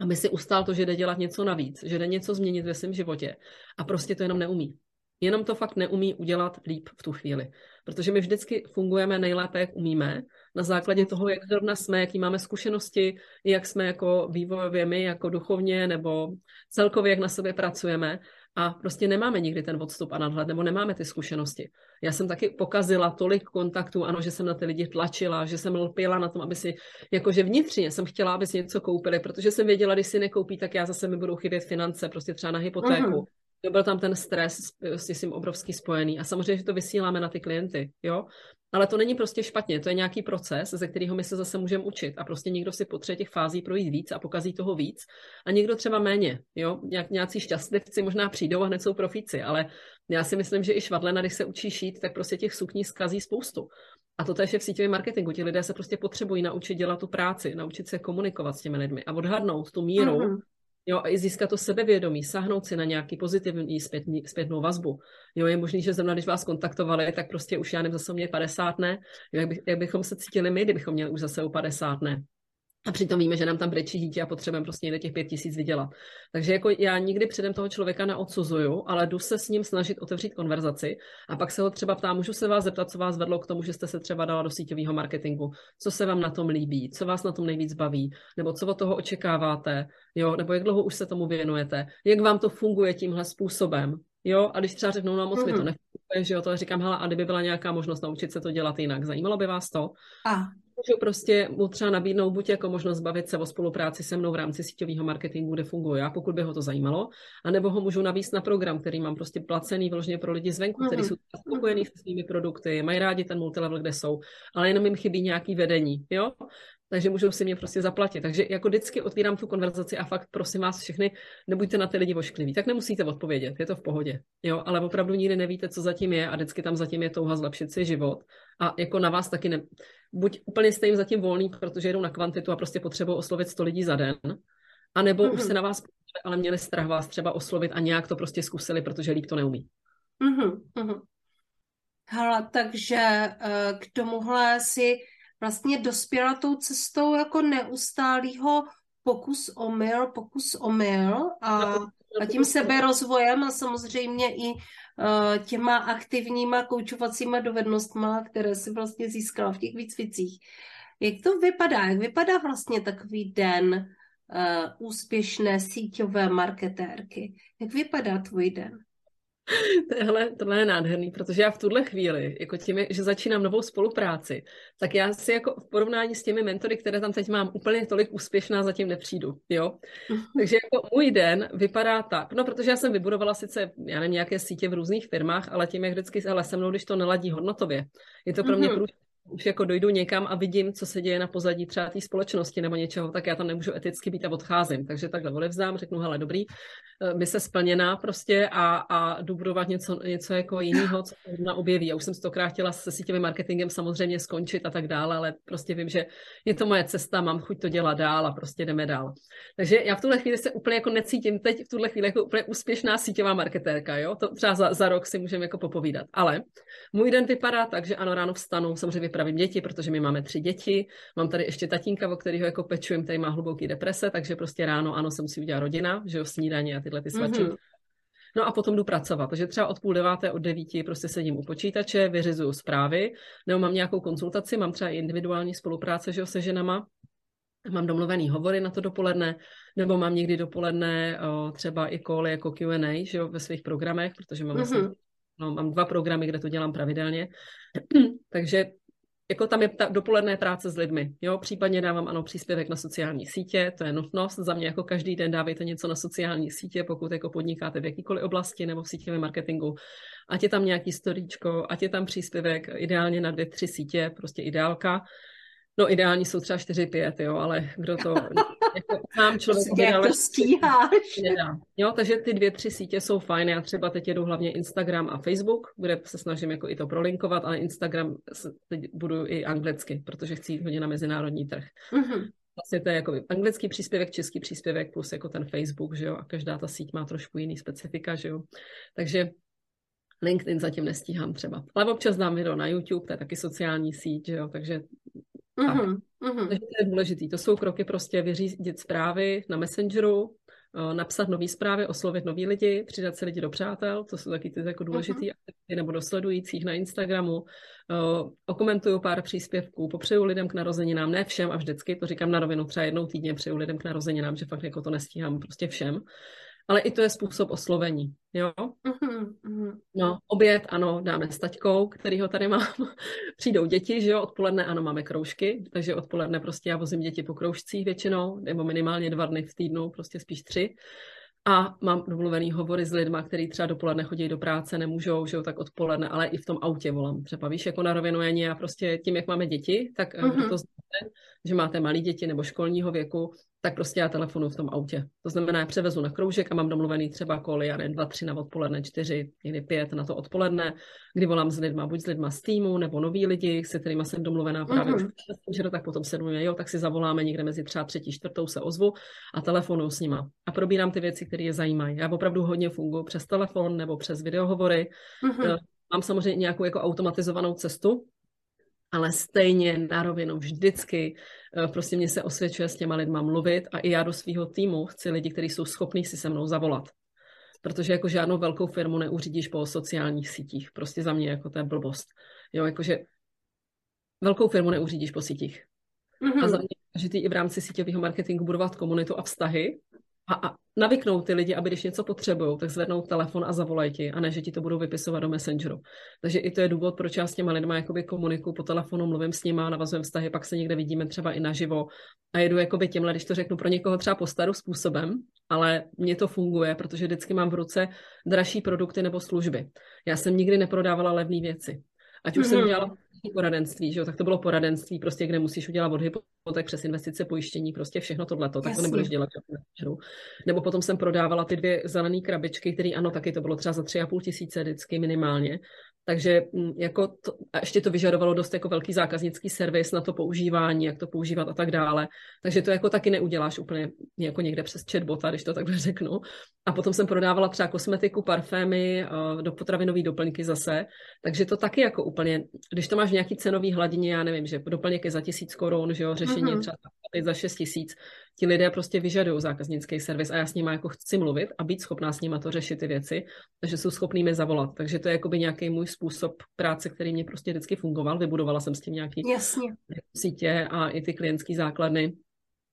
aby si ustál to, že jde dělat něco navíc, že jde něco změnit ve svém životě a prostě to jenom neumí. Jenom to fakt neumí udělat líp v tu chvíli. Protože my vždycky fungujeme nejlépe, jak umíme, na základě toho, jak zrovna jsme, jaký máme zkušenosti, jak jsme jako vývojově my, jako duchovně, nebo celkově, jak na sobě pracujeme a prostě nemáme nikdy ten odstup a nadhled, nebo nemáme ty zkušenosti. Já jsem taky pokazila tolik kontaktů, ano, že jsem na ty lidi tlačila, že jsem lpěla na tom, aby si, jakože vnitřně jsem chtěla, aby si něco koupili, protože jsem věděla, když si nekoupí, tak já zase mi budou chybět finance, prostě třeba na hypotéku. Uh-huh. Byl tam ten stres s tím obrovský spojený. A samozřejmě, že to vysíláme na ty klienty, jo. Ale to není prostě špatně, to je nějaký proces, ze kterého my se zase můžeme učit. A prostě někdo si potřebuje těch fází projít víc a pokazí toho víc. A někdo třeba méně, jo. Nějak, nějací šťastlivci možná přijdou a hned jsou profíci, ale já si myslím, že i švadlena, když se učí šít, tak prostě těch sukní zkazí spoustu. A to je v síťovém marketingu. Ti lidé se prostě potřebují naučit dělat tu práci, naučit se komunikovat s těmi lidmi a odhadnout tu míru, uh-huh Jo, a i získat to sebevědomí, sahnout si na nějaký pozitivní zpětní, zpětnou vazbu. Jo, je možný, že zrovna, když vás kontaktovali, tak prostě už já nevím, zase mě 50 ne. Jo, jak, by, jak, bychom se cítili my, kdybychom měli už zase u 50 ne. A přitom víme, že nám tam brečí dítě a potřebujeme prostě někde těch pět tisíc vydělat. Takže jako já nikdy předem toho člověka neodsuzuju, ale jdu se s ním snažit otevřít konverzaci a pak se ho třeba ptám, můžu se vás zeptat, co vás vedlo k tomu, že jste se třeba dala do síťového marketingu, co se vám na tom líbí, co vás na tom nejvíc baví, nebo co od toho očekáváte, jo, nebo jak dlouho už se tomu věnujete, jak vám to funguje tímhle způsobem, Jo, a když třeba řeknou, no moc mm-hmm. mi to mhm. nefunguje, že jo, to říkám, hele, a kdyby byla nějaká možnost naučit se to dělat jinak, zajímalo by vás to? A můžu prostě mu třeba nabídnout buď jako možnost bavit se o spolupráci se mnou v rámci síťového marketingu, kde funguji já, pokud by ho to zajímalo, anebo ho můžu navíc na program, který mám prostě placený vyloženě pro lidi zvenku, kteří mhm. jsou spokojení se svými produkty, mají rádi ten multilevel, kde jsou, ale jenom jim chybí nějaký vedení, jo? Takže můžou si mě prostě zaplatit. Takže jako vždycky otvírám tu konverzaci a fakt prosím vás všechny, nebuďte na ty lidi voškliví. Tak nemusíte odpovědět, je to v pohodě. Jo, ale opravdu nikdy nevíte, co zatím je a vždycky tam zatím je touha zlepšit si život. A jako na vás taky ne... Buď úplně jste jim zatím volný, protože jdou na kvantitu a prostě potřebují oslovit 100 lidí za den, a nebo mm-hmm. už se na vás ale měli strach vás třeba oslovit a nějak to prostě zkusili, protože líp to neumí. Mm-hmm. Hala, takže uh, k tomuhle si vlastně dospěla tou cestou jako neustálýho pokus o mil, pokus o mil a, a tím seberozvojem a samozřejmě i uh, těma aktivníma koučovacíma dovednostma, které si vlastně získala v těch výcvicích. Jak to vypadá? Jak vypadá vlastně takový den uh, úspěšné síťové marketérky? Jak vypadá tvůj den? Tohle, tohle je nádherný, protože já v tuhle chvíli, jako tím, že začínám novou spolupráci, tak já si jako v porovnání s těmi mentory, které tam teď mám, úplně tolik úspěšná zatím nepřijdu, jo. Takže jako můj den vypadá tak, no protože já jsem vybudovala sice, já nevím, nějaké sítě v různých firmách, ale tím, jak vždycky, ale se mnou, když to neladí hodnotově, je to pro mě mm-hmm už jako dojdu někam a vidím, co se děje na pozadí třeba té společnosti nebo něčeho, tak já tam nemůžu eticky být a odcházím. Takže takhle odevzdám, řeknu, hele, dobrý, eh, se splněná prostě a, a jdu budovat něco, něco jako jiného, co se na objeví. Já už jsem stokrát chtěla se sítěvým marketingem samozřejmě skončit a tak dále, ale prostě vím, že je to moje cesta, mám chuť to dělat dál a prostě jdeme dál. Takže já v tuhle chvíli se úplně jako necítím teď v tuhle chvíli jako úplně úspěšná síťová marketérka, jo? To třeba za, za rok si můžeme jako popovídat. Ale můj den vypadá tak, že ano, ráno vstanu, samozřejmě vypravím děti, protože my máme tři děti. Mám tady ještě tatínka, o kterého jako pečujem, který má hluboký deprese, takže prostě ráno, ano, jsem si udělala rodina, že jo, snídaně a tyhle ty svačky. Mm-hmm. No a potom jdu pracovat. Takže třeba od půl deváté, od devíti prostě sedím u počítače, vyřizuju zprávy, nebo mám nějakou konzultaci, mám třeba i individuální spolupráce že jo, se ženama, mám domluvený hovory na to dopoledne, nebo mám někdy dopoledne o, třeba i koly jako Q&A že jo, ve svých programech, protože mám, mm-hmm. vlastně, no, mám dva programy, kde to dělám pravidelně. Takže jako tam je ta dopoledne práce s lidmi, jo, případně dávám ano příspěvek na sociální sítě, to je nutnost, za mě jako každý den dávejte něco na sociální sítě, pokud jako podnikáte v jakýkoliv oblasti nebo v sítěvém marketingu, ať je tam nějaký storíčko, ať je tam příspěvek, ideálně na dvě, tři sítě, prostě ideálka, No ideální jsou třeba 4-5, jo, ale kdo to... jako sám člověk... Prostě jak to stíháš. Nedá. Jo, takže ty dvě, tři sítě jsou fajn. Já třeba teď jedu hlavně Instagram a Facebook, kde se snažím jako i to prolinkovat, ale Instagram teď budu i anglicky, protože chci jít hodně na mezinárodní trh. Mm-hmm. Vlastně to je jako anglický příspěvek, český příspěvek plus jako ten Facebook, že jo, a každá ta síť má trošku jiný specifika, že jo. Takže LinkedIn zatím nestíhám třeba. Ale občas dám video na YouTube, to je taky sociální síť, že jo, takže Mm-hmm, mm-hmm. Takže to je důležité. To jsou kroky prostě vyřídit zprávy na Messengeru, eh, napsat nové zprávy, oslovit nový lidi, přidat se lidi do přátel, to jsou taky ty jako důležité mm-hmm. aktivity, nebo do sledujících na Instagramu. Eh, okomentuju pár příspěvků, popřeju lidem k narozeninám, ne všem a vždycky, to říkám na rovinu, třeba jednou týdně přeju lidem k narozeninám, že fakt jako to nestíhám prostě všem ale i to je způsob oslovení, jo? Uh-huh, No, oběd, ano, dáme s taťkou, ho tady mám. Přijdou děti, že jo, odpoledne, ano, máme kroužky, takže odpoledne prostě já vozím děti po kroužcích většinou, nebo minimálně dva dny v týdnu, prostě spíš tři. A mám domluvený hovory s lidmi, kteří třeba dopoledne chodí do práce, nemůžou, že jo, tak odpoledne, ale i v tom autě volám. Třeba víš, jako na rovinu a prostě tím, jak máme děti, tak uh-huh. to znamená, že máte malé děti nebo školního věku, tak prostě já telefonu v tom autě. To znamená, já převezu na kroužek a mám domluvený třeba koly, já nevím, dva, tři na odpoledne, čtyři, někdy pět na to odpoledne, kdy volám s lidma, buď s lidma z týmu, nebo noví lidi, se kterými jsem domluvená právě mm-hmm. už že tak potom se domluvíme, jo, tak si zavoláme někde mezi třeba třetí, čtvrtou se ozvu a telefonu s nima. A probírám ty věci, které je zajímají. Já opravdu hodně funguji přes telefon nebo přes videohovory. Mm-hmm. Mám samozřejmě nějakou jako automatizovanou cestu, ale stejně na rovinu vždycky eh, prostě mě se osvědčuje s těma lidma mluvit a i já do svého týmu chci lidi, kteří jsou schopní si se mnou zavolat. Protože jako žádnou velkou firmu neuřídíš po sociálních sítích. Prostě za mě jako to je blbost. Jo, jakože velkou firmu neuřídíš po sítích. Mm-hmm. A za mě že ty i v rámci síťového marketingu budovat komunitu a vztahy a, a navyknout ty lidi, aby když něco potřebují, tak zvednou telefon a zavolají ti, a ne, že ti to budou vypisovat do Messengeru. Takže i to je důvod, proč já s těma lidma jakoby komunikuju po telefonu, mluvím s nima, navazujeme vztahy, pak se někde vidíme třeba i naživo a jedu jakoby těmhle, když to řeknu pro někoho třeba po staru způsobem, ale mně to funguje, protože vždycky mám v ruce dražší produkty nebo služby. Já jsem nikdy neprodávala levné věci. Ať už mm-hmm. jsem mhm. dělala poradenství, že jo, tak to bylo poradenství, prostě, kde musíš udělat od hypoték přes investice, pojištění, prostě všechno tohleto, tak to nebudeš dělat. Nebo potom jsem prodávala ty dvě zelené krabičky, které ano, taky to bylo třeba za tři a půl tisíce vždycky minimálně. Takže mm, jako to, a ještě to vyžadovalo dost jako velký zákaznický servis na to používání, jak to používat a tak dále. Takže to jako taky neuděláš úplně jako někde přes chatbota, když to takhle řeknu. A potom jsem prodávala třeba kosmetiku, parfémy, eh, do potravinové doplňky zase. Takže to taky jako úplně, když to máš v nějaký cenový hladině, já nevím, že doplněk je za tisíc korun, že jo, řešení mm-hmm. třeba za šest tisíc, ti lidé prostě vyžadují zákaznický servis a já s nimi jako chci mluvit a být schopná s nimi to řešit ty věci, takže jsou schopní mi zavolat. Takže to je jakoby nějaký můj způsob práce, který mě prostě vždycky fungoval. Vybudovala jsem s tím nějaký Jasně. sítě a i ty klientské základny.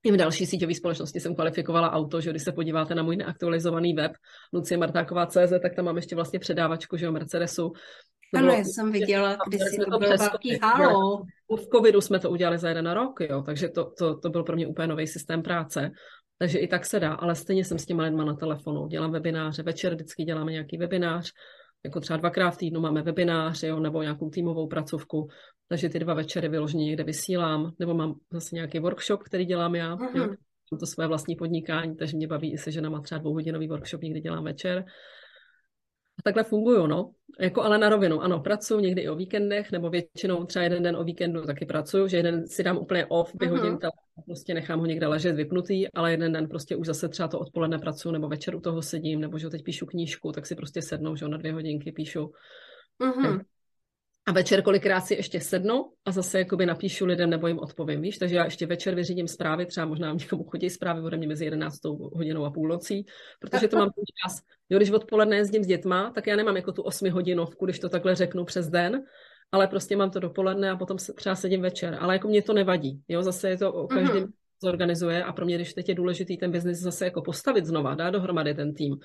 I v další síťové společnosti jsem kvalifikovala auto, že když se podíváte na můj neaktualizovaný web Lucie Martáková.cz, tak tam mám ještě vlastně předávačku, že o Mercedesu, to ano, já jsem viděla, když si to bylo velký halo. V covidu jsme to udělali za jeden rok, jo, takže to, to, to byl pro mě úplně nový systém práce. Takže i tak se dá, ale stejně jsem s těma lidma na telefonu. Dělám webináře, večer vždycky děláme nějaký webinář, jako třeba dvakrát v týdnu máme webinář, jo, nebo nějakou týmovou pracovku, takže ty dva večery vyloženě někde vysílám, nebo mám zase nějaký workshop, který dělám já, jo, mám to své vlastní podnikání, takže mě baví i se ženama třeba dvouhodinový workshop někdy dělám večer. A takhle funguju, no. Jako ale na rovinu, ano, pracuji někdy i o víkendech, nebo většinou třeba jeden den o víkendu taky pracuju, že jeden si dám úplně off, vyhodím uh-huh. prostě nechám ho někde ležet vypnutý, ale jeden den prostě už zase třeba to odpoledne pracuji, nebo večer u toho sedím, nebo že teď píšu knížku, tak si prostě sednou, že na dvě hodinky píšu. Uh-huh. A večer kolikrát si ještě sednu a zase jakoby napíšu lidem nebo jim odpovím, víš? Takže já ještě večer vyřídím zprávy, třeba možná někomu chodí zprávy ode mě mezi 11 hodinou a půlnocí, protože to mám ten čas. Jo, když odpoledne jezdím s dětma, tak já nemám jako tu 8 hodinovku, když to takhle řeknu přes den, ale prostě mám to dopoledne a potom se třeba sedím večer. Ale jako mě to nevadí. Jo, zase je to o každém mm-hmm. zorganizuje a pro mě, když teď je důležitý ten biznis zase jako postavit znova, dát dohromady ten tým,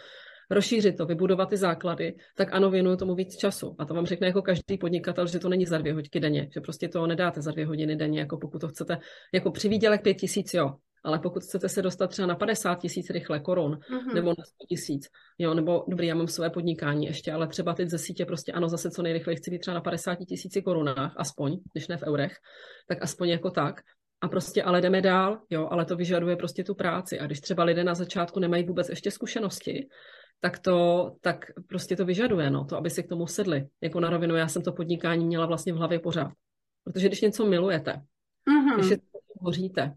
rozšířit to, vybudovat ty základy, tak ano, věnuju tomu víc času. A to vám řekne jako každý podnikatel, že to není za dvě hodiny denně, že prostě to nedáte za dvě hodiny denně, jako pokud to chcete, jako při výdělek pět tisíc, jo, ale pokud chcete se dostat třeba na 50 tisíc rychle korun, mm-hmm. nebo na 100 tisíc, jo, nebo dobrý, já mám své podnikání ještě, ale třeba teď ze sítě prostě ano, zase co nejrychleji chci být třeba na 50 tisíci korunách, aspoň, když ne v eurech, tak aspoň jako tak. A prostě ale jdeme dál, jo, ale to vyžaduje prostě tu práci. A když třeba lidé na začátku nemají vůbec ještě zkušenosti, tak to, tak prostě to vyžaduje, no, to, aby si k tomu sedli. Jako na rovinu, já jsem to podnikání měla vlastně v hlavě pořád. Protože když něco milujete, mm-hmm. když je hoříte,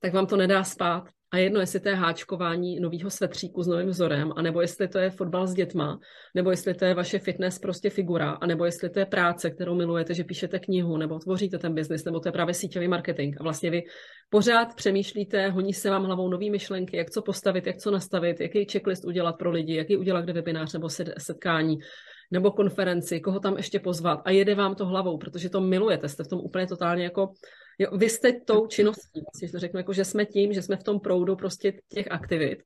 tak vám to nedá spát. A jedno, jestli to je háčkování nového svetříku s novým vzorem, anebo jestli to je fotbal s dětma, nebo jestli to je vaše fitness prostě figura, anebo jestli to je práce, kterou milujete, že píšete knihu, nebo tvoříte ten biznis, nebo to je právě síťový marketing. A vlastně vy pořád přemýšlíte, honí se vám hlavou nové myšlenky, jak co postavit, jak co nastavit, jaký checklist udělat pro lidi, jaký udělat kde webinář nebo setkání nebo konferenci, koho tam ještě pozvat a jede vám to hlavou, protože to milujete, jste v tom úplně totálně jako Jo, vy jste tou činností, vlastně, to řeknu, jako, že jsme tím, že jsme v tom proudu prostě těch aktivit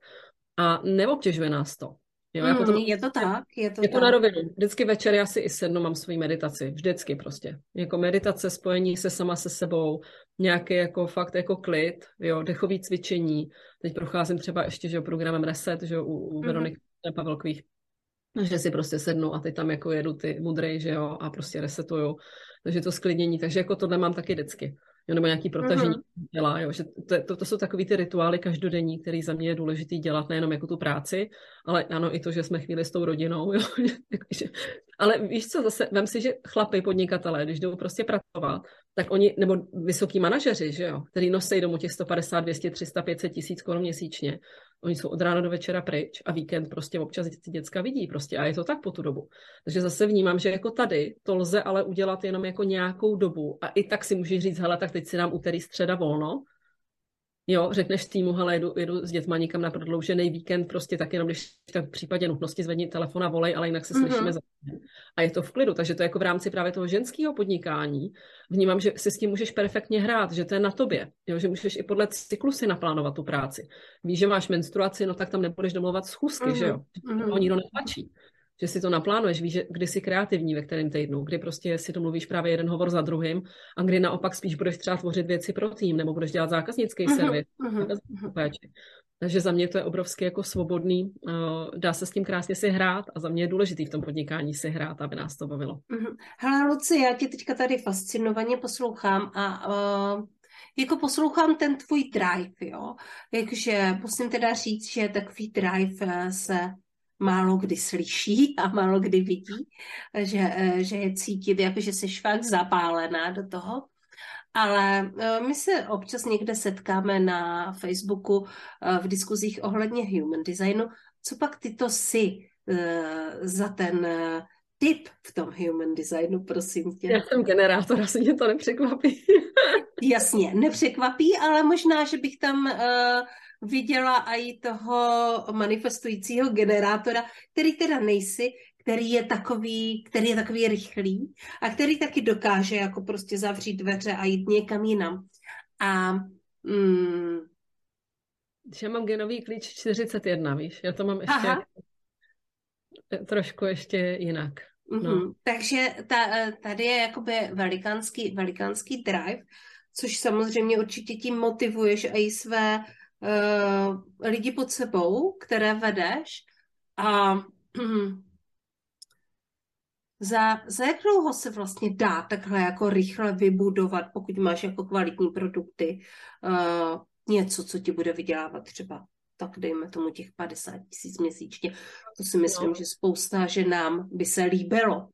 a neobtěžuje nás to. Jo, mm, potom, je to tak, je to je to na rovinu. Vždycky večer já si i sednu, mám svoji meditaci. Vždycky prostě. Jako meditace, spojení se sama se sebou, nějaký jako fakt jako klid, jo, dechový cvičení. Teď procházím třeba ještě, že programem Reset, že u, u mm-hmm. Veroniky Pavelkových, že si prostě sednu a teď tam jako jedu ty mudry, že jo, a prostě resetuju. Takže to sklidnění, takže jako tohle mám taky vždycky jo, nebo nějaký protažení uh-huh. těla, jo, že to, to, to jsou takový ty rituály každodenní, který za mě je důležitý dělat, nejenom jako tu práci, ale ano i to, že jsme chvíli s tou rodinou, jo, ale víš co, zase, vem si, že chlapy, podnikatelé, když jdou prostě pracovat, tak oni, nebo vysoký manažeři, že jo, který nosí domů těch 150, 200, 300, 500 tisíc korun měsíčně, Oni jsou od rána do večera pryč a víkend prostě občas ty děcka vidí prostě a je to tak po tu dobu. Takže zase vnímám, že jako tady to lze ale udělat jenom jako nějakou dobu a i tak si můžeš říct, hele, tak teď si dám úterý středa volno, Jo, řekneš týmu, hele, jedu, jedu s dětma někam na prodloužený víkend, prostě tak jenom, když v případě nutnosti zvedni telefon a volej, ale jinak se slyšíme mm-hmm. za A je to v klidu, takže to je jako v rámci právě toho ženského podnikání. Vnímám, že si s tím můžeš perfektně hrát, že to je na tobě, jo, že můžeš i podle cyklu si naplánovat tu práci. Víš, že máš menstruaci, no tak tam nebudeš domluvat schůzky, mm-hmm. že jo? Mm-hmm. Oni to netlačí že si to naplánuješ, víš, že kdy jsi kreativní ve kterém týdnu, kdy prostě si to mluvíš právě jeden hovor za druhým a kdy naopak spíš budeš třeba tvořit věci pro tým nebo budeš dělat zákaznický uh-huh, servis. Uh-huh. Takže za mě to je obrovsky jako svobodný, uh, dá se s tím krásně si hrát a za mě je důležitý v tom podnikání si hrát, aby nás to bavilo. Uh-huh. Hele, Luci, já tě teďka tady fascinovaně poslouchám a uh, jako poslouchám ten tvůj drive, jo. Takže musím teda říct, že takový drive eh, se málo kdy slyší a málo kdy vidí, že, eh, že je cítit, jako že jsi fakt zapálená do toho. Ale eh, my se občas někde setkáme na Facebooku eh, v diskuzích ohledně human designu. Co pak ty to si za ten tip v tom human designu, prosím tě? Já jsem generátor, asi mě to nepřekvapí. Jasně, nepřekvapí, ale možná, že bych tam uh, viděla i toho manifestujícího generátora, který teda nejsi, který je takový, který je takový rychlý a který taky dokáže jako prostě zavřít dveře a jít někam jinam. A mm, já mám genový klíč 41, víš, já to mám ještě Aha. trošku ještě jinak. No. Mm-hmm. Takže ta, tady je jakoby velikánský, velikánský drive, což samozřejmě určitě tím motivuješ i své uh, lidi pod sebou, které vedeš a za, za jak dlouho se vlastně dá takhle jako rychle vybudovat, pokud máš jako kvalitní produkty, uh, něco, co ti bude vydělávat třeba tak dejme tomu těch 50 tisíc měsíčně. To si myslím, no. že spousta ženám by se líbilo.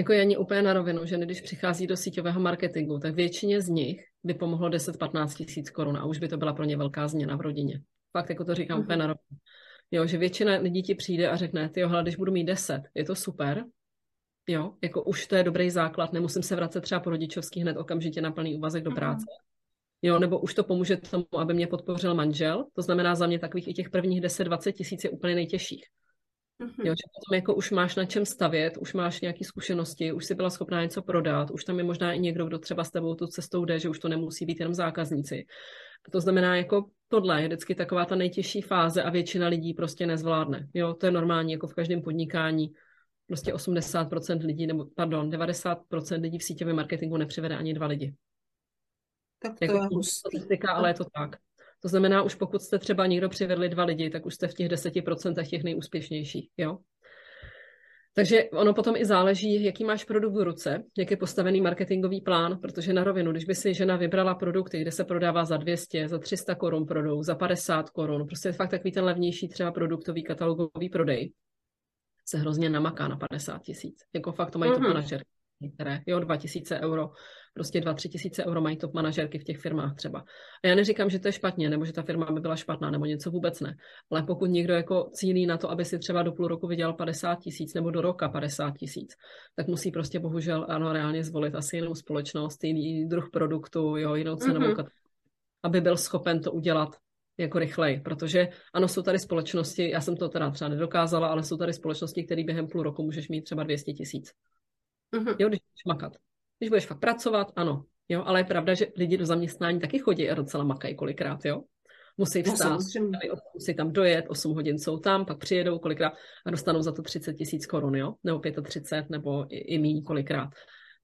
Jako Janí úplně na rovinu, že když přichází do síťového marketingu, tak většině z nich by pomohlo 10-15 tisíc korun a už by to byla pro ně velká změna v rodině. Fakt jako to říkám uh-huh. úplně na rovinu. Jo, že většina lidí ti přijde a řekne, ty jo, když budu mít 10, je to super, jo, jako už to je dobrý základ, nemusím se vracet třeba po rodičovský hned okamžitě na plný úvazek do práce. Uh-huh. Jo, nebo už to pomůže tomu, aby mě podpořil manžel. To znamená za mě takových i těch prvních 10-20 tisíc je úplně nejtěžších. Mm-hmm. Jo, že potom jako už máš na čem stavět, už máš nějaké zkušenosti, už si byla schopná něco prodat, už tam je možná i někdo, kdo třeba s tebou tu cestou jde, že už to nemusí být jenom zákazníci. A to znamená, jako tohle je vždycky taková ta nejtěžší fáze a většina lidí prostě nezvládne. Jo, to je normální, jako v každém podnikání. Prostě 80% lidí, nebo pardon, 90% lidí v síťovém marketingu nepřivede ani dva lidi. Tak to jako je hustý. ale je to tak. To znamená, už pokud jste třeba někdo přivedli dva lidi, tak už jste v těch 10% těch nejúspěšnějších, jo? Takže ono potom i záleží, jaký máš produkt v ruce, jak je postavený marketingový plán, protože na rovinu, když by si žena vybrala produkty, kde se prodává za 200, za 300 korun produkt, za 50 korun, prostě je fakt takový ten levnější třeba produktový katalogový prodej, se hrozně namaká na 50 tisíc. Jako fakt to mají mm-hmm. to manažer některé, jo, 2000 euro, prostě 2-3 tisíce euro mají top manažerky v těch firmách třeba. A já neříkám, že to je špatně, nebo že ta firma by byla špatná, nebo něco vůbec ne. Ale pokud někdo jako cílí na to, aby si třeba do půl roku vydělal 50 tisíc nebo do roka 50 tisíc, tak musí prostě bohužel ano reálně zvolit asi jinou společnost, jiný druh produktu, jo, jinou cenovou mm-hmm. aby byl schopen to udělat jako rychleji, protože ano, jsou tady společnosti, já jsem to teda třeba nedokázala, ale jsou tady společnosti, které během půl roku můžeš mít třeba 200 tisíc. Mm-hmm. Jo, když budeš makat. Když budeš fakt pracovat, ano. Jo, ale je pravda, že lidi do zaměstnání taky chodí a docela makají kolikrát, jo. Musí no, vstát, no, musí tam dojet, 8 hodin jsou tam, pak přijedou kolikrát a dostanou za to 30 tisíc korun, jo, nebo 35, nebo i, i méně kolikrát.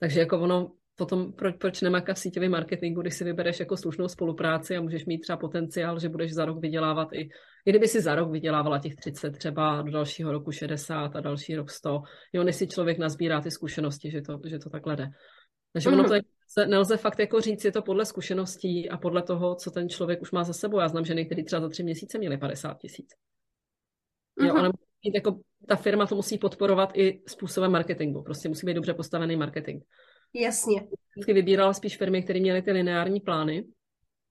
Takže jako ono, potom proč, proč nemakat v síťovém marketingu, když si vybereš jako slušnou spolupráci a můžeš mít třeba potenciál, že budeš za rok vydělávat i, i kdyby si za rok vydělávala těch 30 třeba do dalšího roku 60 a další rok 100, jo, než si člověk nazbírá ty zkušenosti, že to, že to takhle jde. Takže ono mhm. to je, nelze fakt jako říct, je to podle zkušeností a podle toho, co ten člověk už má za sebou. Já znám ženy, které třeba za tři měsíce měly 50 tisíc. Jo, mhm. jako, ta firma to musí podporovat i způsobem marketingu. Prostě musí být dobře postavený marketing. Jasně. Vždycky vybírala spíš firmy, které měly ty lineární plány.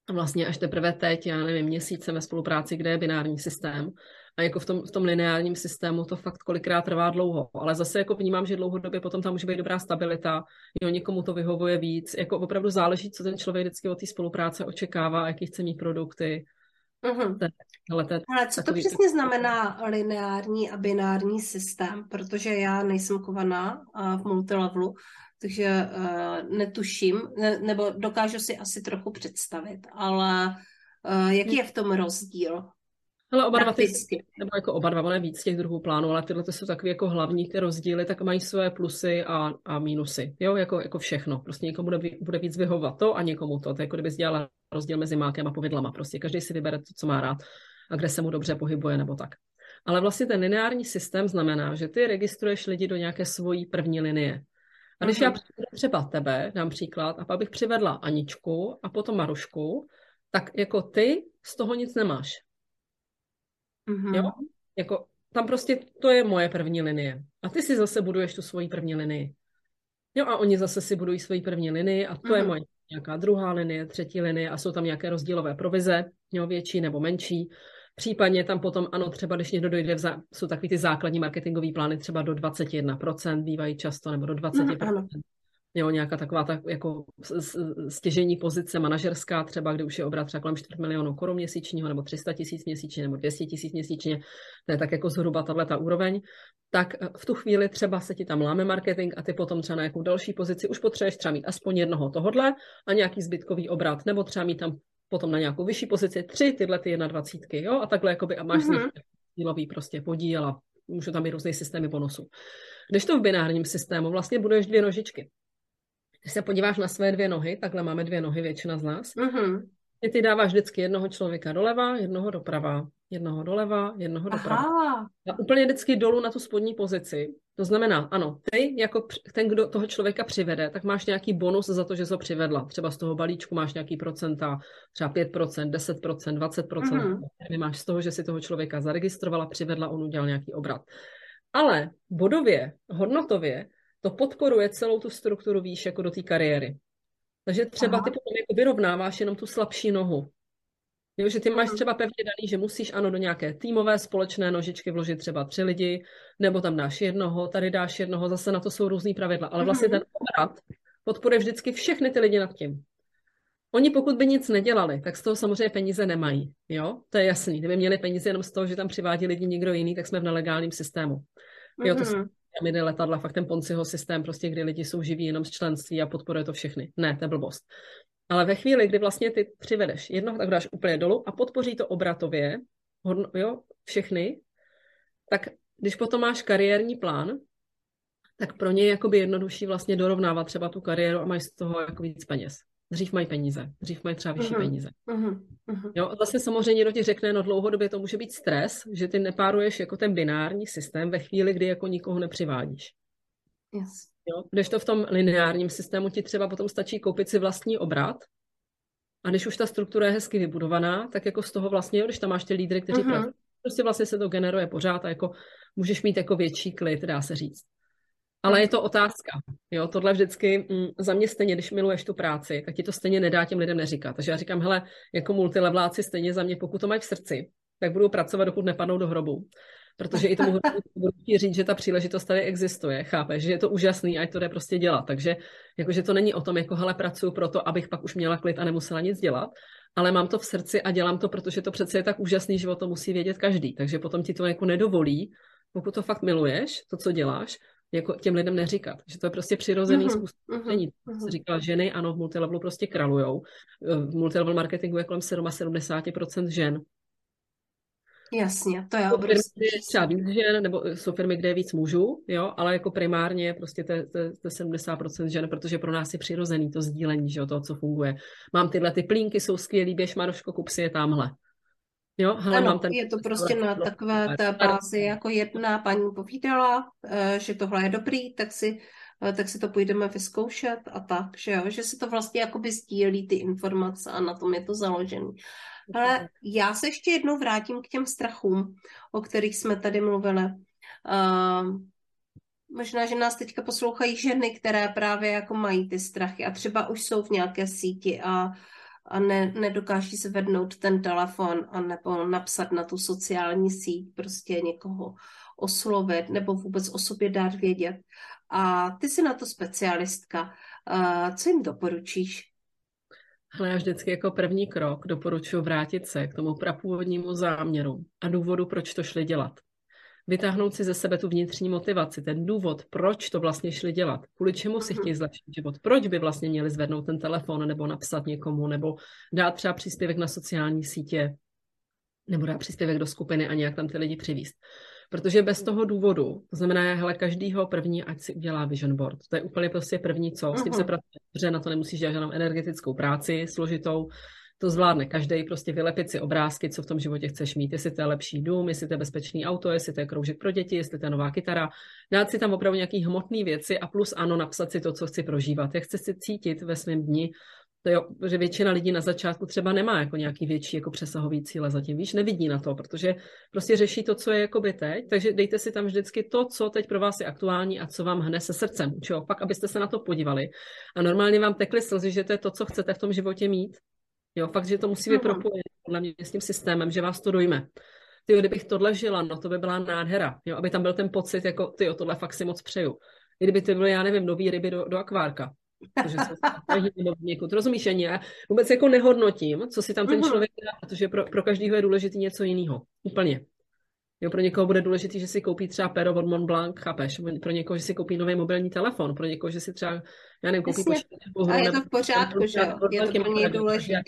A vlastně až teprve teď, já nevím, měsíce ve spolupráci, kde je binární systém. A jako v tom, v tom lineárním systému to fakt kolikrát trvá dlouho. Ale zase jako vnímám, že dlouhodobě potom tam může být dobrá stabilita, jo, někomu to vyhovuje víc. Jako opravdu záleží, co ten člověk vždycky od té spolupráce očekává, jaký chce mít produkty. Uh-huh. Ten, ale, ten, ale co to přesně znamená lineární a binární systém? Protože já nejsem kovaná v multilevelu, takže uh, netuším, ne, nebo dokážu si asi trochu představit, ale uh, jaký je v tom rozdíl? Ale oba dva ty, nebo jako oba dva, ne víc těch druhů plánů, ale tyhle jsou takové jako hlavní ty rozdíly, tak mají své plusy a, a mínusy. Jo, jako, jako všechno. Prostě někomu bude, bude víc vyhovovat to a někomu to. To je jako kdyby dělala rozdíl mezi mákem a povidlama. Prostě každý si vybere to, co má rád a kde se mu dobře pohybuje nebo tak. Ale vlastně ten lineární systém znamená, že ty registruješ lidi do nějaké svojí první linie. A když mm-hmm. já přivedu třeba tebe, dám příklad, a pak bych přivedla Aničku a potom Marušku, tak jako ty z toho nic nemáš. Mm-hmm. Jo? Jako, tam prostě to je moje první linie. A ty si zase buduješ tu svoji první linii. Jo, a oni zase si budují svoji první linii a to mm-hmm. je moje nějaká druhá linie, třetí linie a jsou tam nějaké rozdílové provize, jo, větší nebo menší. Případně tam potom, ano, třeba když někdo dojde, v zá... jsou takový ty základní marketingové plány třeba do 21%, bývají často, nebo do 20%. Mm, jo, nějaká taková tak jako stěžení pozice manažerská, třeba kdy už je obrat třeba kolem 4 milionů korun měsíčního, nebo 300 tisíc měsíčně, nebo 200 tisíc měsíčně, to je tak jako zhruba tahle ta úroveň, tak eh, v tu chvíli třeba se ti tam láme marketing a ty potom třeba na nějakou další pozici už potřebuješ třeba mít aspoň jednoho tohodle a nějaký zbytkový obrat, nebo třeba mít tam potom na nějakou vyšší pozici tři tyhle ty 21, jo, a takhle jakoby, a máš mm-hmm. dílový prostě podíl a můžu tam být různé systémy bonusů. Když to v binárním systému vlastně budeš dvě nožičky. Když se podíváš na své dvě nohy, takhle máme dvě nohy, většina z nás, mm-hmm. Ty dáváš vždycky jednoho člověka doleva, jednoho doprava, jednoho doleva, jednoho doprava. Aha. A úplně vždycky dolů na tu spodní pozici. To znamená, ano, ty jako ten, kdo toho člověka přivede, tak máš nějaký bonus za to, že jsi ho přivedla. Třeba z toho balíčku máš nějaký procenta, třeba 5%, 10%, 20%. Mm-hmm. Ty máš z toho, že si toho člověka zaregistrovala, přivedla, on udělal nějaký obrat. Ale bodově, hodnotově, to podporuje celou tu strukturu výš jako do té kariéry. Takže třeba Aha. ty potom jako vyrovnáváš jenom tu slabší nohu. Jo, že ty máš třeba pevně daný, že musíš ano do nějaké týmové společné nožičky vložit třeba tři lidi, nebo tam dáš jednoho, tady dáš jednoho, zase na to jsou různý pravidla. Ale vlastně mhm. ten obrat podporuje vždycky všechny ty lidi nad tím. Oni pokud by nic nedělali, tak z toho samozřejmě peníze nemají. Jo, to je jasný. Kdyby měli peníze jenom z toho, že tam přivádí lidi někdo jiný, tak jsme v nelegálním systému. Jo, to mm-hmm. Pyramidy, letadla, fakt ten Ponciho systém, prostě, kdy lidi jsou živí jenom z členství a podporuje to všechny. Ne, to je blbost. Ale ve chvíli, kdy vlastně ty přivedeš jednoho, tak dáš úplně dolů a podpoří to obratově, hodno, jo, všechny, tak když potom máš kariérní plán, tak pro ně je jakoby jednodušší vlastně dorovnávat třeba tu kariéru a mají z toho jako víc peněz. Dřív mají peníze, dřív mají třeba vyšší uh-huh. peníze. Uh-huh. Jo, zase samozřejmě někdo ti řekne, no dlouhodobě to může být stres, že ty nepáruješ jako ten binární systém ve chvíli, kdy jako nikoho nepřivádíš. Yes. Jo, když to v tom lineárním systému ti třeba potom stačí koupit si vlastní obrat, a když už ta struktura je hezky vybudovaná, tak jako z toho vlastně, když tam máš ty lídry, kteří uh-huh. pracují, prostě vlastně se to generuje pořád a jako můžeš mít jako větší klid, dá se říct. Ale je to otázka. Jo, tohle vždycky mm, za mě stejně, když miluješ tu práci, tak ti to stejně nedá těm lidem neříkat. Takže já říkám, hele, jako multilevláci stejně za mě, pokud to mají v srdci, tak budou pracovat, dokud nepadnou do hrobu. Protože i tomu budu říct, že ta příležitost tady existuje, chápeš, že je to úžasný, ať to jde prostě dělat. Takže jakože to není o tom, jako hele, pracuji proto, abych pak už měla klid a nemusela nic dělat, ale mám to v srdci a dělám to, protože to přece je tak úžasný, že o to musí vědět každý. Takže potom ti to jako nedovolí, pokud to fakt miluješ, to, co děláš, jako těm lidem neříkat. Že to je prostě přirozený mm-hmm. způsob. Uh-huh, Není. Uh-huh. Říkala, ženy, ano, v multilevelu prostě kralujou. V multilevel marketingu je kolem 77% žen. Jasně, to je prostě... třeba víc žen, nebo jsou firmy, kde je víc mužů, jo, ale jako primárně prostě to, to, to 70% žen, protože pro nás je přirozený to sdílení, že jo, toho, co funguje. Mám tyhle ty plínky, jsou skvělý, běž Maroško, kup si je tamhle. Jo, hele, ano, mám ten... je to prostě na takové té bázi, jako jedna paní povídala, eh, že tohle je dobrý, tak si, eh, tak si to půjdeme vyzkoušet a tak, že jo, že si to vlastně jakoby sdílí ty informace a na tom je to založený. Ale já se ještě jednou vrátím k těm strachům, o kterých jsme tady mluvili. Uh, možná, že nás teďka poslouchají ženy, které právě jako mají ty strachy a třeba už jsou v nějaké síti a a ne, nedokáží se vednout ten telefon a nebo napsat na tu sociální síť, prostě někoho oslovit nebo vůbec o sobě dát vědět. A ty jsi na to specialistka. Co jim doporučíš? Ale já vždycky jako první krok doporučuji vrátit se k tomu prapůvodnímu záměru a důvodu, proč to šli dělat vytáhnout si ze sebe tu vnitřní motivaci, ten důvod, proč to vlastně šli dělat, kvůli čemu si mhm. chtějí zlepšit život, proč by vlastně měli zvednout ten telefon nebo napsat někomu, nebo dát třeba příspěvek na sociální sítě, nebo dát příspěvek do skupiny a nějak tam ty lidi přivíst. Protože bez toho důvodu, to znamená, hele, každýho první, ať si udělá vision board. To je úplně prostě první co, s tím se mhm. pracuje, že na to nemusíš dělat žádnou energetickou práci složitou, to zvládne každý, prostě vylepit si obrázky, co v tom životě chceš mít, jestli to je lepší dům, jestli to je bezpečný auto, jestli to je kroužek pro děti, jestli to je nová kytara, dát si tam opravdu nějaký hmotné věci a plus ano, napsat si to, co chci prožívat, jak chci si cítit ve svém dni, to je, že většina lidí na začátku třeba nemá jako nějaký větší jako přesahový cíle zatím, víš, nevidí na to, protože prostě řeší to, co je jako by teď, takže dejte si tam vždycky to, co teď pro vás je aktuální a co vám hne se srdcem, čo? pak abyste se na to podívali. A normálně vám tekly slzy, že to je to, co chcete v tom životě mít Jo, fakt, že to musí být propojené podle mě s tím systémem, že vás to dojme. Ty, kdybych tohle žila, no to by byla nádhera, jo, aby tam byl ten pocit, jako ty, tohle fakt si moc přeju. Kdyby ty byly, já nevím, nový ryby do, do akvárka. protože někud, rozumíš, ani já vůbec jako nehodnotím, co si tam ten člověk dá, protože pro, pro každého je důležitý něco jiného. Úplně. Jo, pro někoho bude důležité, že si koupí třeba pero od Mont Blanc, chápeš? Pro někoho, že si koupí nový mobilní telefon, pro někoho, že si třeba, já nevím, koupí počítač. A je to v pořádku, že jo? Je to pro něj důležité.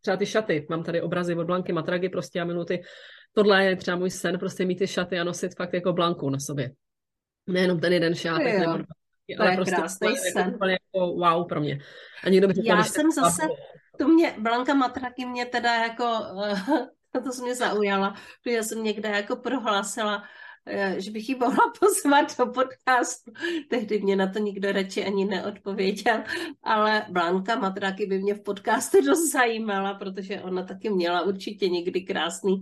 Třeba ty šaty, mám tady obrazy od Blanky Matragy, prostě a minuty. Tohle je třeba můj sen, prostě mít ty šaty a nosit fakt jako Blanku na sobě. Nejenom ten jeden šátek, nebo to ale je prostě krásný sen. Jako, jako wow pro mě. A někdo by řekl, Já jsem zase, to mě, Blanka Matraky mě teda jako to se mě zaujala, protože jsem někde jako prohlásila, eh, že bych ji mohla pozvat do podcastu. Tehdy mě na to nikdo radši ani neodpověděl, ale Blanka Matraky by mě v podcastu dost zajímala, protože ona taky měla určitě někdy krásný,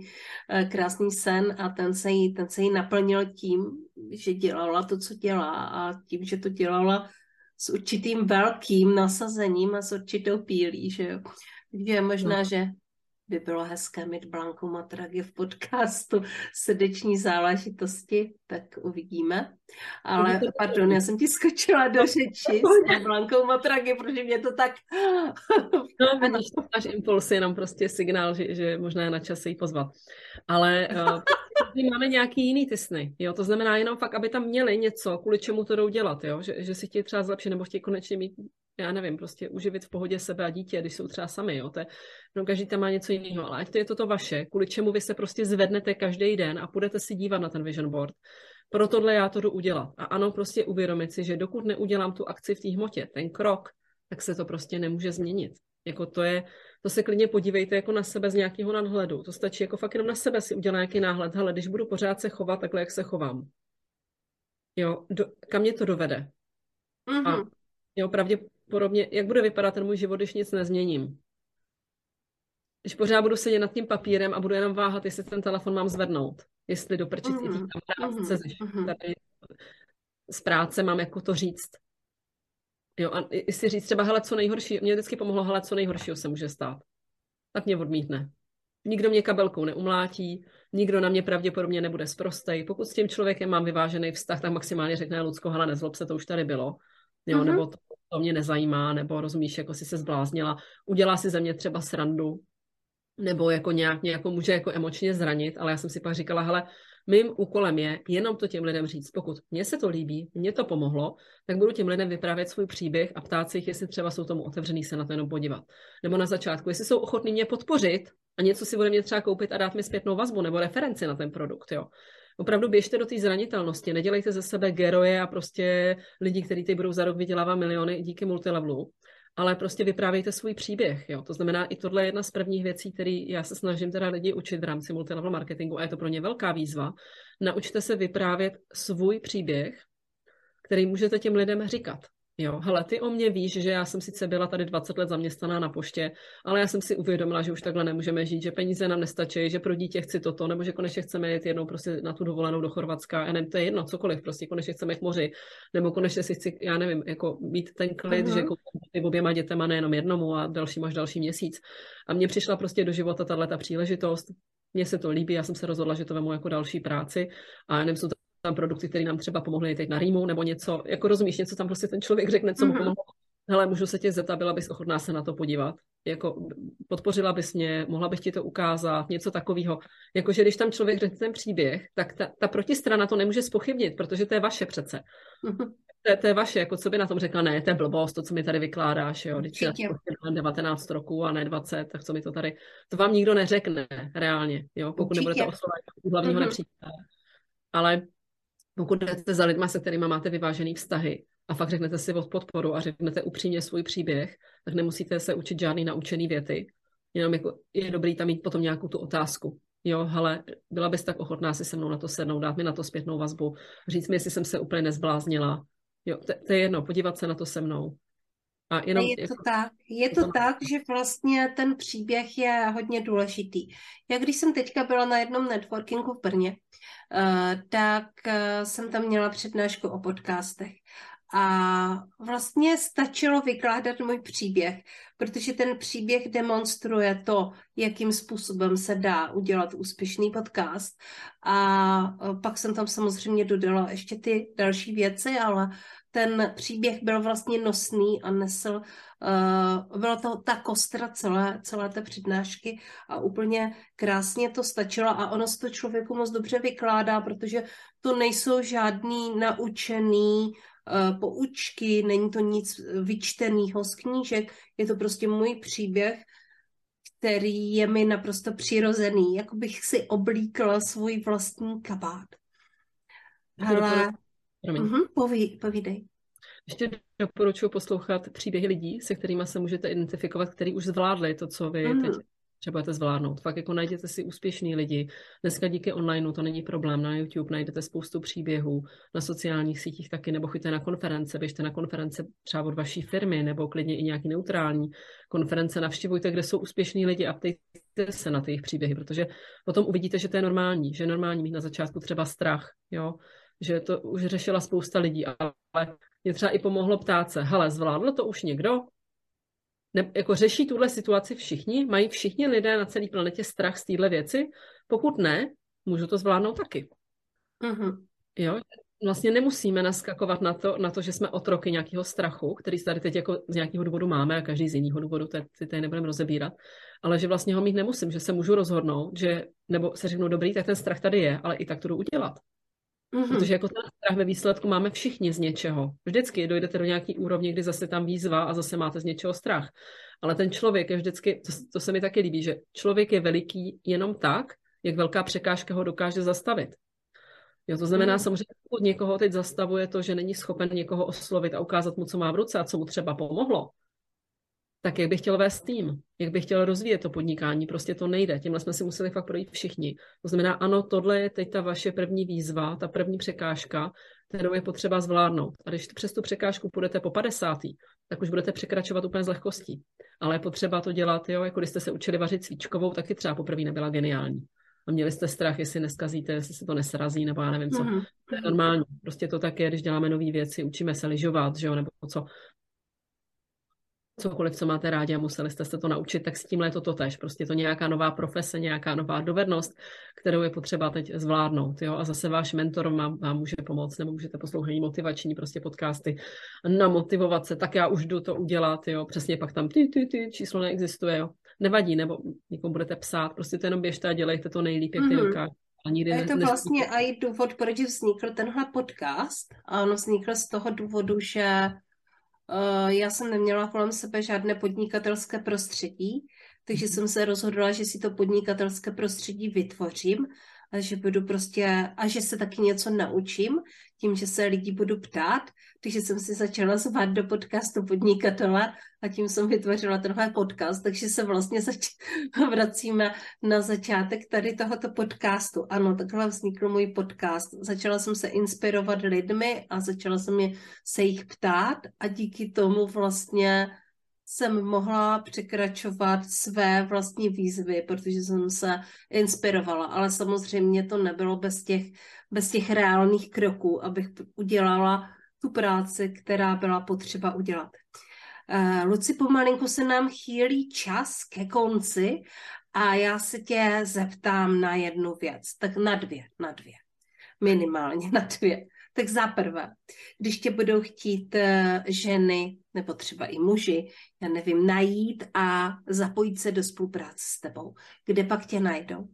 eh, krásný sen a ten se, jí, ten se jí naplnil tím, že dělala to, co dělá a tím, že to dělala s určitým velkým nasazením a s určitou pílí, že jo. Takže možná, no. že by bylo hezké mít Blanku Matragi v podcastu srdeční záležitosti, tak uvidíme. Ale pardon, já jsem ti skočila do řeči s Blankou Matragi, protože mě to tak... no, vidíš, máš impuls, jenom prostě signál, že, že možná je na čase jí pozvat. Ale uh, máme nějaký jiný ty sny, jo, to znamená jenom fakt, aby tam měli něco, kvůli čemu to jdou dělat, jo, že, že si chtějí třeba zlepšit, nebo chtějí konečně mít já nevím, prostě uživit v pohodě sebe a dítě, když jsou třeba sami, jo, to je, no každý tam má něco jiného, ale ať to je toto vaše, kvůli čemu vy se prostě zvednete každý den a půjdete si dívat na ten vision board, pro tohle já to jdu udělat. A ano, prostě uvědomit si, že dokud neudělám tu akci v té hmotě, ten krok, tak se to prostě nemůže změnit. Jako to je, to se klidně podívejte jako na sebe z nějakého nadhledu. To stačí jako fakt jenom na sebe si udělat nějaký náhled. Hele, když budu pořád se chovat takhle, jak se chovám, jo, do, kam mě to dovede? Mm-hmm. A jo, pravdě, podobně, jak bude vypadat ten můj život, když nic nezměním. Když pořád budu sedět nad tím papírem a budu jenom váhat, jestli ten telefon mám zvednout, jestli do prčici mm-hmm. kamarádce mm-hmm. tady z práce mám jako to říct. Jo, a jestli říct třeba, hele, co nejhorší, mě vždycky pomohlo, hele, co nejhoršího se může stát. Tak mě odmítne. Nikdo mě kabelkou neumlátí, nikdo na mě pravděpodobně nebude sprostej. Pokud s tím člověkem mám vyvážený vztah, tak maximálně řekne Lucko, hele, nezlob se, to už tady bylo. Jo, mm-hmm. nebo to to mě nezajímá, nebo rozumíš, jako si se zbláznila, udělá si ze mě třeba srandu, nebo jako nějak mě jako může jako emočně zranit, ale já jsem si pak říkala, hele, mým úkolem je jenom to těm lidem říct. Pokud mně se to líbí, mně to pomohlo, tak budu těm lidem vyprávět svůj příběh a ptát se jich, jestli třeba jsou tomu otevřený se na to jenom podívat. Nebo na začátku, jestli jsou ochotní mě podpořit a něco si bude mě třeba koupit a dát mi zpětnou vazbu nebo referenci na ten produkt. Jo opravdu běžte do té zranitelnosti, nedělejte ze sebe geroje a prostě lidi, kteří teď budou za rok vydělávat miliony díky multilevelu, ale prostě vyprávějte svůj příběh. Jo? To znamená, i tohle je jedna z prvních věcí, které já se snažím teda lidi učit v rámci multilevel marketingu a je to pro ně velká výzva. Naučte se vyprávět svůj příběh, který můžete těm lidem říkat. Jo, hele, ty o mě víš, že já jsem sice byla tady 20 let zaměstnaná na poště, ale já jsem si uvědomila, že už takhle nemůžeme žít, že peníze nám nestačí, že pro dítě chci toto, nebo že konečně chceme jít jednou prostě na tu dovolenou do Chorvatska, já nevím, to je jedno, cokoliv, prostě konečně chceme k moři, nebo konečně si chci, já nevím, jako mít ten klid, uh-huh. že koupím oběma dětema, nejenom jednomu a další až další měsíc. A mně přišla prostě do života tahle ta příležitost, mně se to líbí, já jsem se rozhodla, že to vemu jako další práci a nevím, jsou to tam produkty, které nám třeba pomohly teď na rýmu nebo něco, jako rozumíš, něco tam prostě ten člověk řekne, co mu mm-hmm. pomohlo. Hele, můžu se tě zeptat, byla bys ochotná se na to podívat? Jako podpořila bys mě, mohla bych ti to ukázat, něco takového. Jakože když tam člověk řekne ten příběh, tak ta, ta protistrana to nemůže spochybnit, protože to je vaše přece. Mm-hmm. To, to je vaše, jako co by na tom řekla, ne, to je blbost, to, co mi tady vykládáš, jo, když je 19 roků a ne 20, tak co mi to tady, to vám nikdo neřekne reálně, jo, pokud Určitě. nebudete oslovovat hlavního mm-hmm. nepřítele. Ale pokud jdete za lidma, se kterými máte vyvážený vztahy a fakt řeknete si od podporu a řeknete upřímně svůj příběh, tak nemusíte se učit žádný naučený věty. Jenom jako je dobrý tam mít potom nějakou tu otázku. Jo, hele, byla bys tak ochotná si se mnou na to sednout, dát mi na to zpětnou vazbu, říct mi, jestli jsem se úplně nezbláznila. Jo, to, to je jedno, podívat se na to se mnou. A jenom, je to jako, tak, je to tak, že vlastně ten příběh je hodně důležitý. Já když jsem teďka byla na jednom networkingu v Brně, uh, tak uh, jsem tam měla přednášku o podcastech. A vlastně stačilo vykládat můj příběh, protože ten příběh demonstruje to, jakým způsobem se dá udělat úspěšný podcast. A eh, pak jsem tam samozřejmě dodala ještě ty další věci, ale ten příběh byl vlastně nosný a nesl, uh, byla to ta kostra celé, celé té přednášky a úplně krásně to stačilo a ono se to člověku moc dobře vykládá, protože to nejsou žádný naučený uh, poučky, není to nic vyčteného z knížek, je to prostě můj příběh, který je mi naprosto přirozený, jako bych si oblíkla svůj vlastní kabát. Ale Uh-huh, poví, povídej. Ještě doporučuji poslouchat příběhy lidí, se kterými se můžete identifikovat, který už zvládli to, co vy uh-huh. teď potřebujete zvládnout. Fakt jako najděte si úspěšný lidi. Dneska díky onlineu to není problém. Na YouTube najdete spoustu příběhů, na sociálních sítích taky, nebo choďte na konference, běžte na konference třeba od vaší firmy, nebo klidně i nějaký neutrální konference, navštěvujte, kde jsou úspěšní lidi a ptejte se na ty jejich příběhy, protože potom uvidíte, že to je normální, že je normální mít na začátku třeba strach, jo, že to už řešila spousta lidí, ale mě třeba i pomohlo ptát se, hele, zvládlo to už někdo? ne, jako řeší tuhle situaci všichni? Mají všichni lidé na celé planetě strach z téhle věci? Pokud ne, můžu to zvládnout taky. Mm-hmm. Jo, vlastně nemusíme naskakovat na to, na to, že jsme otroky nějakého strachu, který tady teď jako z nějakého důvodu máme a každý z jiného důvodu, to si tady nebudeme rozebírat, ale že vlastně ho mít nemusím, že se můžu rozhodnout, že, nebo se řeknu, dobrý, tak ten strach tady je, ale i tak to jdu udělat. Mm-hmm. Protože jako ten strach ve výsledku máme všichni z něčeho. Vždycky dojdete do nějaký úrovně, kdy zase tam výzva a zase máte z něčeho strach. Ale ten člověk je vždycky, to, to se mi taky líbí, že člověk je veliký jenom tak, jak velká překážka ho dokáže zastavit. Jo, to znamená mm. samozřejmě, pokud někoho teď zastavuje to, že není schopen někoho oslovit a ukázat mu, co má v ruce a co mu třeba pomohlo, tak jak bych chtěl vést tým, jak bych chtěl rozvíjet to podnikání, prostě to nejde. Tímhle jsme si museli fakt projít všichni. To znamená, ano, tohle je teď ta vaše první výzva, ta první překážka, kterou je potřeba zvládnout. A když přes tu překážku půjdete po 50. tak už budete překračovat úplně z lehkostí. Ale je potřeba to dělat, jo, jako když jste se učili vařit svíčkovou, taky třeba poprvé nebyla geniální a měli jste strach, jestli neskazíte, jestli se to nesrazí, nebo já nevím co. Mm-hmm. To je normální. Prostě to tak je, když děláme nové věci, učíme se lyžovat, že jo, nebo co cokoliv, co máte rádi a museli jste se to naučit, tak s tímhle je to totež. Prostě to nějaká nová profese, nějaká nová dovednost, kterou je potřeba teď zvládnout. Jo? A zase váš mentor vám, vám může pomoct, nebo můžete poslouchat motivační prostě podcasty, namotivovat se, tak já už jdu to udělat, jo? přesně pak tam ty, ty, ty, číslo neexistuje, jo? nevadí, nebo někomu budete psát, prostě to jenom běžte a dělejte to nejlíp, jak mm-hmm. dokážete. A nikdy je to vlastně i důvod, proč vznikl tenhle podcast. A on vznikl z toho důvodu, že já jsem neměla kolem sebe žádné podnikatelské prostředí, takže mhm. jsem se rozhodla, že si to podnikatelské prostředí vytvořím a že budu prostě, a že se taky něco naučím tím, že se lidi budu ptát, takže jsem si začala zvát do podcastu podnikatele a tím jsem vytvořila tenhle podcast, takže se vlastně zač- vracíme na začátek tady tohoto podcastu. Ano, takhle vznikl můj podcast. Začala jsem se inspirovat lidmi a začala jsem je se jich ptát a díky tomu vlastně jsem mohla překračovat své vlastní výzvy, protože jsem se inspirovala, ale samozřejmě to nebylo bez těch, bez těch reálných kroků, abych udělala tu práci, která byla potřeba udělat. Uh, Luci, pomalinku se nám chýlí čas ke konci a já se tě zeptám na jednu věc, tak na dvě, na dvě, minimálně na dvě. Tak za prvé, když tě budou chtít uh, ženy nebo třeba i muži, já nevím, najít a zapojit se do spolupráce s tebou, kde pak tě najdou?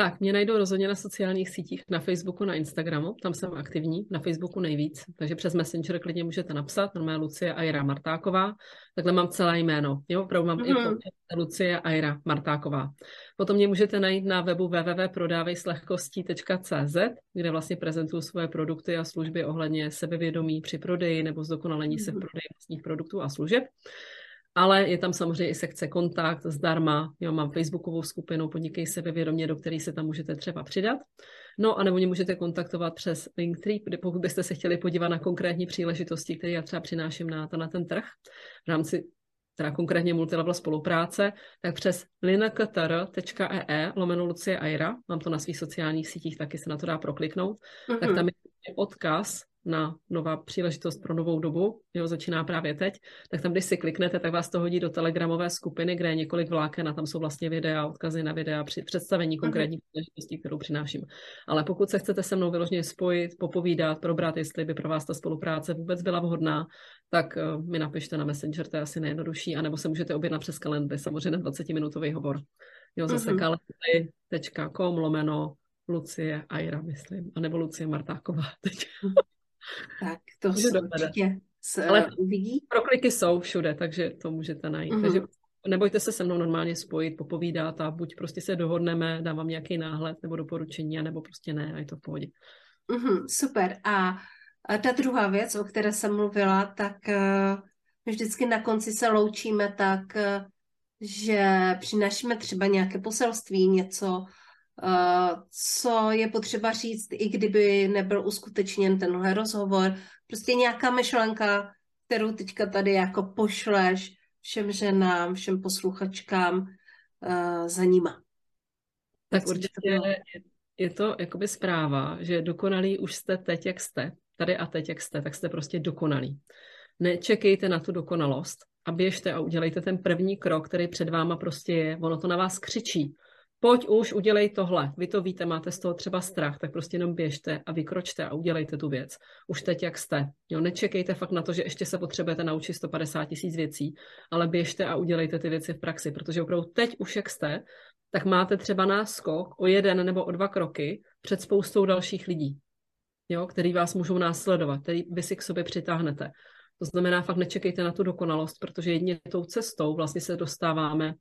Tak, mě najdou rozhodně na sociálních sítích, na Facebooku, na Instagramu, tam jsem aktivní, na Facebooku nejvíc, takže přes Messenger klidně můžete napsat, normálně Lucie Aira Martáková, takhle mám celé jméno, jo, opravdu mám mm-hmm. i Lucie Aira Martáková. Potom mě můžete najít na webu www.prodávejslehkostí.cz, kde vlastně prezentuju svoje produkty a služby ohledně sebevědomí při prodeji nebo zdokonalení mm-hmm. se v mhm. prodeji vlastních produktů a služeb. Ale je tam samozřejmě i sekce kontakt zdarma. Jo, mám facebookovou skupinu Podnikej sebevědomě, do které se tam můžete třeba přidat. No a nebo mě můžete kontaktovat přes Linktree, pokud byste se chtěli podívat na konkrétní příležitosti, které já třeba přináším na, na ten trh v rámci teda konkrétně multilevel spolupráce, tak přes linkatr.ee e lomeno Lucie Aira, mám to na svých sociálních sítích, taky se na to dá prokliknout, mm-hmm. tak tam je odkaz na nová příležitost pro novou dobu, jo, začíná právě teď, tak tam, když si kliknete, tak vás to hodí do telegramové skupiny, kde je několik vláken a tam jsou vlastně videa, odkazy na videa, při představení mhm. konkrétní příležitosti, kterou přináším. Ale pokud se chcete se mnou vyloženě spojit, popovídat, probrat, jestli by pro vás ta spolupráce vůbec byla vhodná, tak uh, mi napište na Messenger, to je asi nejjednodušší, anebo se můžete objednat přes kalendy, samozřejmě 20-minutový hovor. Jo, zase mm-hmm. kalendy.com lomeno Lucie Aira, myslím, anebo Lucie Martáková teď. Tak to se určitě se Ale uvidí. Prokliky jsou všude, takže to můžete najít. Mm-hmm. Takže nebojte se se mnou normálně spojit, popovídat a buď prostě se dohodneme, dám vám nějaký náhled nebo doporučení, nebo prostě ne a je to v pohodě. Mm-hmm, super. A, ta druhá věc, o které jsem mluvila, tak uh, vždycky na konci se loučíme tak, uh, že přinášíme třeba nějaké poselství, něco, Eh, co je potřeba říct, i kdyby nebyl uskutečněn tenhle rozhovor. Prostě nějaká myšlenka, kterou teďka tady jako pošleš všem ženám, všem posluchačkám uh, za nima. Tak určitě je, je to jakoby zpráva, že dokonalí už jste teď, jak jste, tady a teď, jak jste, tak jste prostě dokonalí. Nečekejte na tu dokonalost, a běžte a udělejte ten první krok, který před váma prostě je. Ono to na vás křičí. Pojď už, udělej tohle. Vy to víte, máte z toho třeba strach, tak prostě jenom běžte a vykročte a udělejte tu věc. Už teď, jak jste. Jo, nečekejte fakt na to, že ještě se potřebujete naučit 150 tisíc věcí, ale běžte a udělejte ty věci v praxi, protože opravdu teď už, jak jste, tak máte třeba náskok o jeden nebo o dva kroky před spoustou dalších lidí, jo, který vás můžou následovat, který vy si k sobě přitáhnete. To znamená, fakt nečekejte na tu dokonalost, protože jedině tou cestou vlastně se dostáváme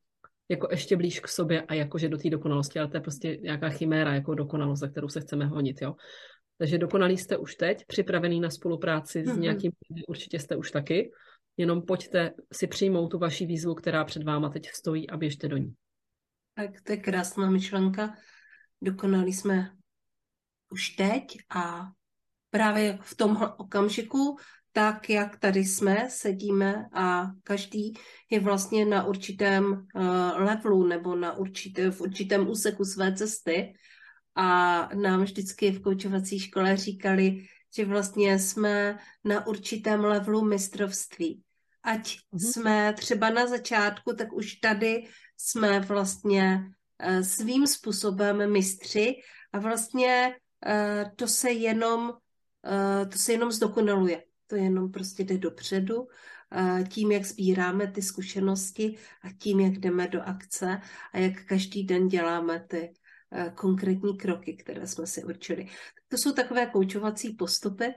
jako ještě blíž k sobě a jakože do té dokonalosti, ale to je prostě nějaká chiméra jako dokonalost, za kterou se chceme honit, jo. Takže dokonalí jste už teď, připravený na spolupráci mm-hmm. s mhm. nějakým, určitě jste už taky, jenom pojďte si přijmout tu vaši výzvu, která před váma teď stojí a běžte do ní. Tak to je krásná myšlenka. Dokonali jsme už teď a právě v tomhle okamžiku tak, jak tady jsme, sedíme a každý je vlastně na určitém uh, levelu nebo na určité, v určitém úseku své cesty a nám vždycky v koučovací škole říkali, že vlastně jsme na určitém levelu mistrovství. Ať mm-hmm. jsme třeba na začátku, tak už tady jsme vlastně uh, svým způsobem mistři a vlastně uh, to se jenom to se jenom zdokonaluje to jenom prostě jde dopředu tím, jak sbíráme ty zkušenosti a tím, jak jdeme do akce a jak každý den děláme ty eh, konkrétní kroky, které jsme si určili. To jsou takové koučovací postupy.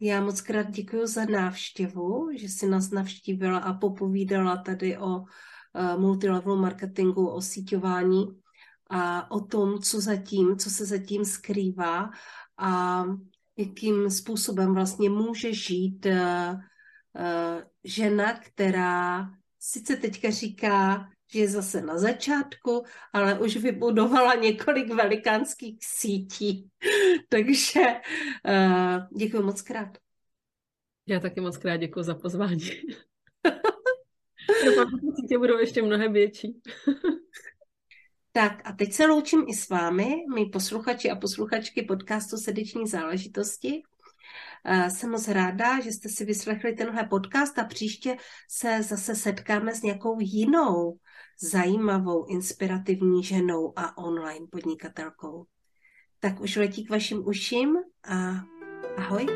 Já moc krát děkuji za návštěvu, že si nás navštívila a popovídala tady o eh, multilevel marketingu, o síťování a o tom, co zatím, co se zatím skrývá a jakým způsobem vlastně může žít uh, uh, žena, která sice teďka říká, že je zase na začátku, ale už vybudovala několik velikánských sítí. Takže uh, děkuji moc krát. Já taky moc krát děkuji za pozvání. Doufám, že budou ještě mnohem větší. Tak a teď se loučím i s vámi, my posluchači a posluchačky podcastu Srdeční záležitosti. Eh, jsem moc ráda, že jste si vyslechli tenhle podcast a příště se zase setkáme s nějakou jinou zajímavou, inspirativní ženou a online podnikatelkou. Tak už letí k vašim uším a ahoj.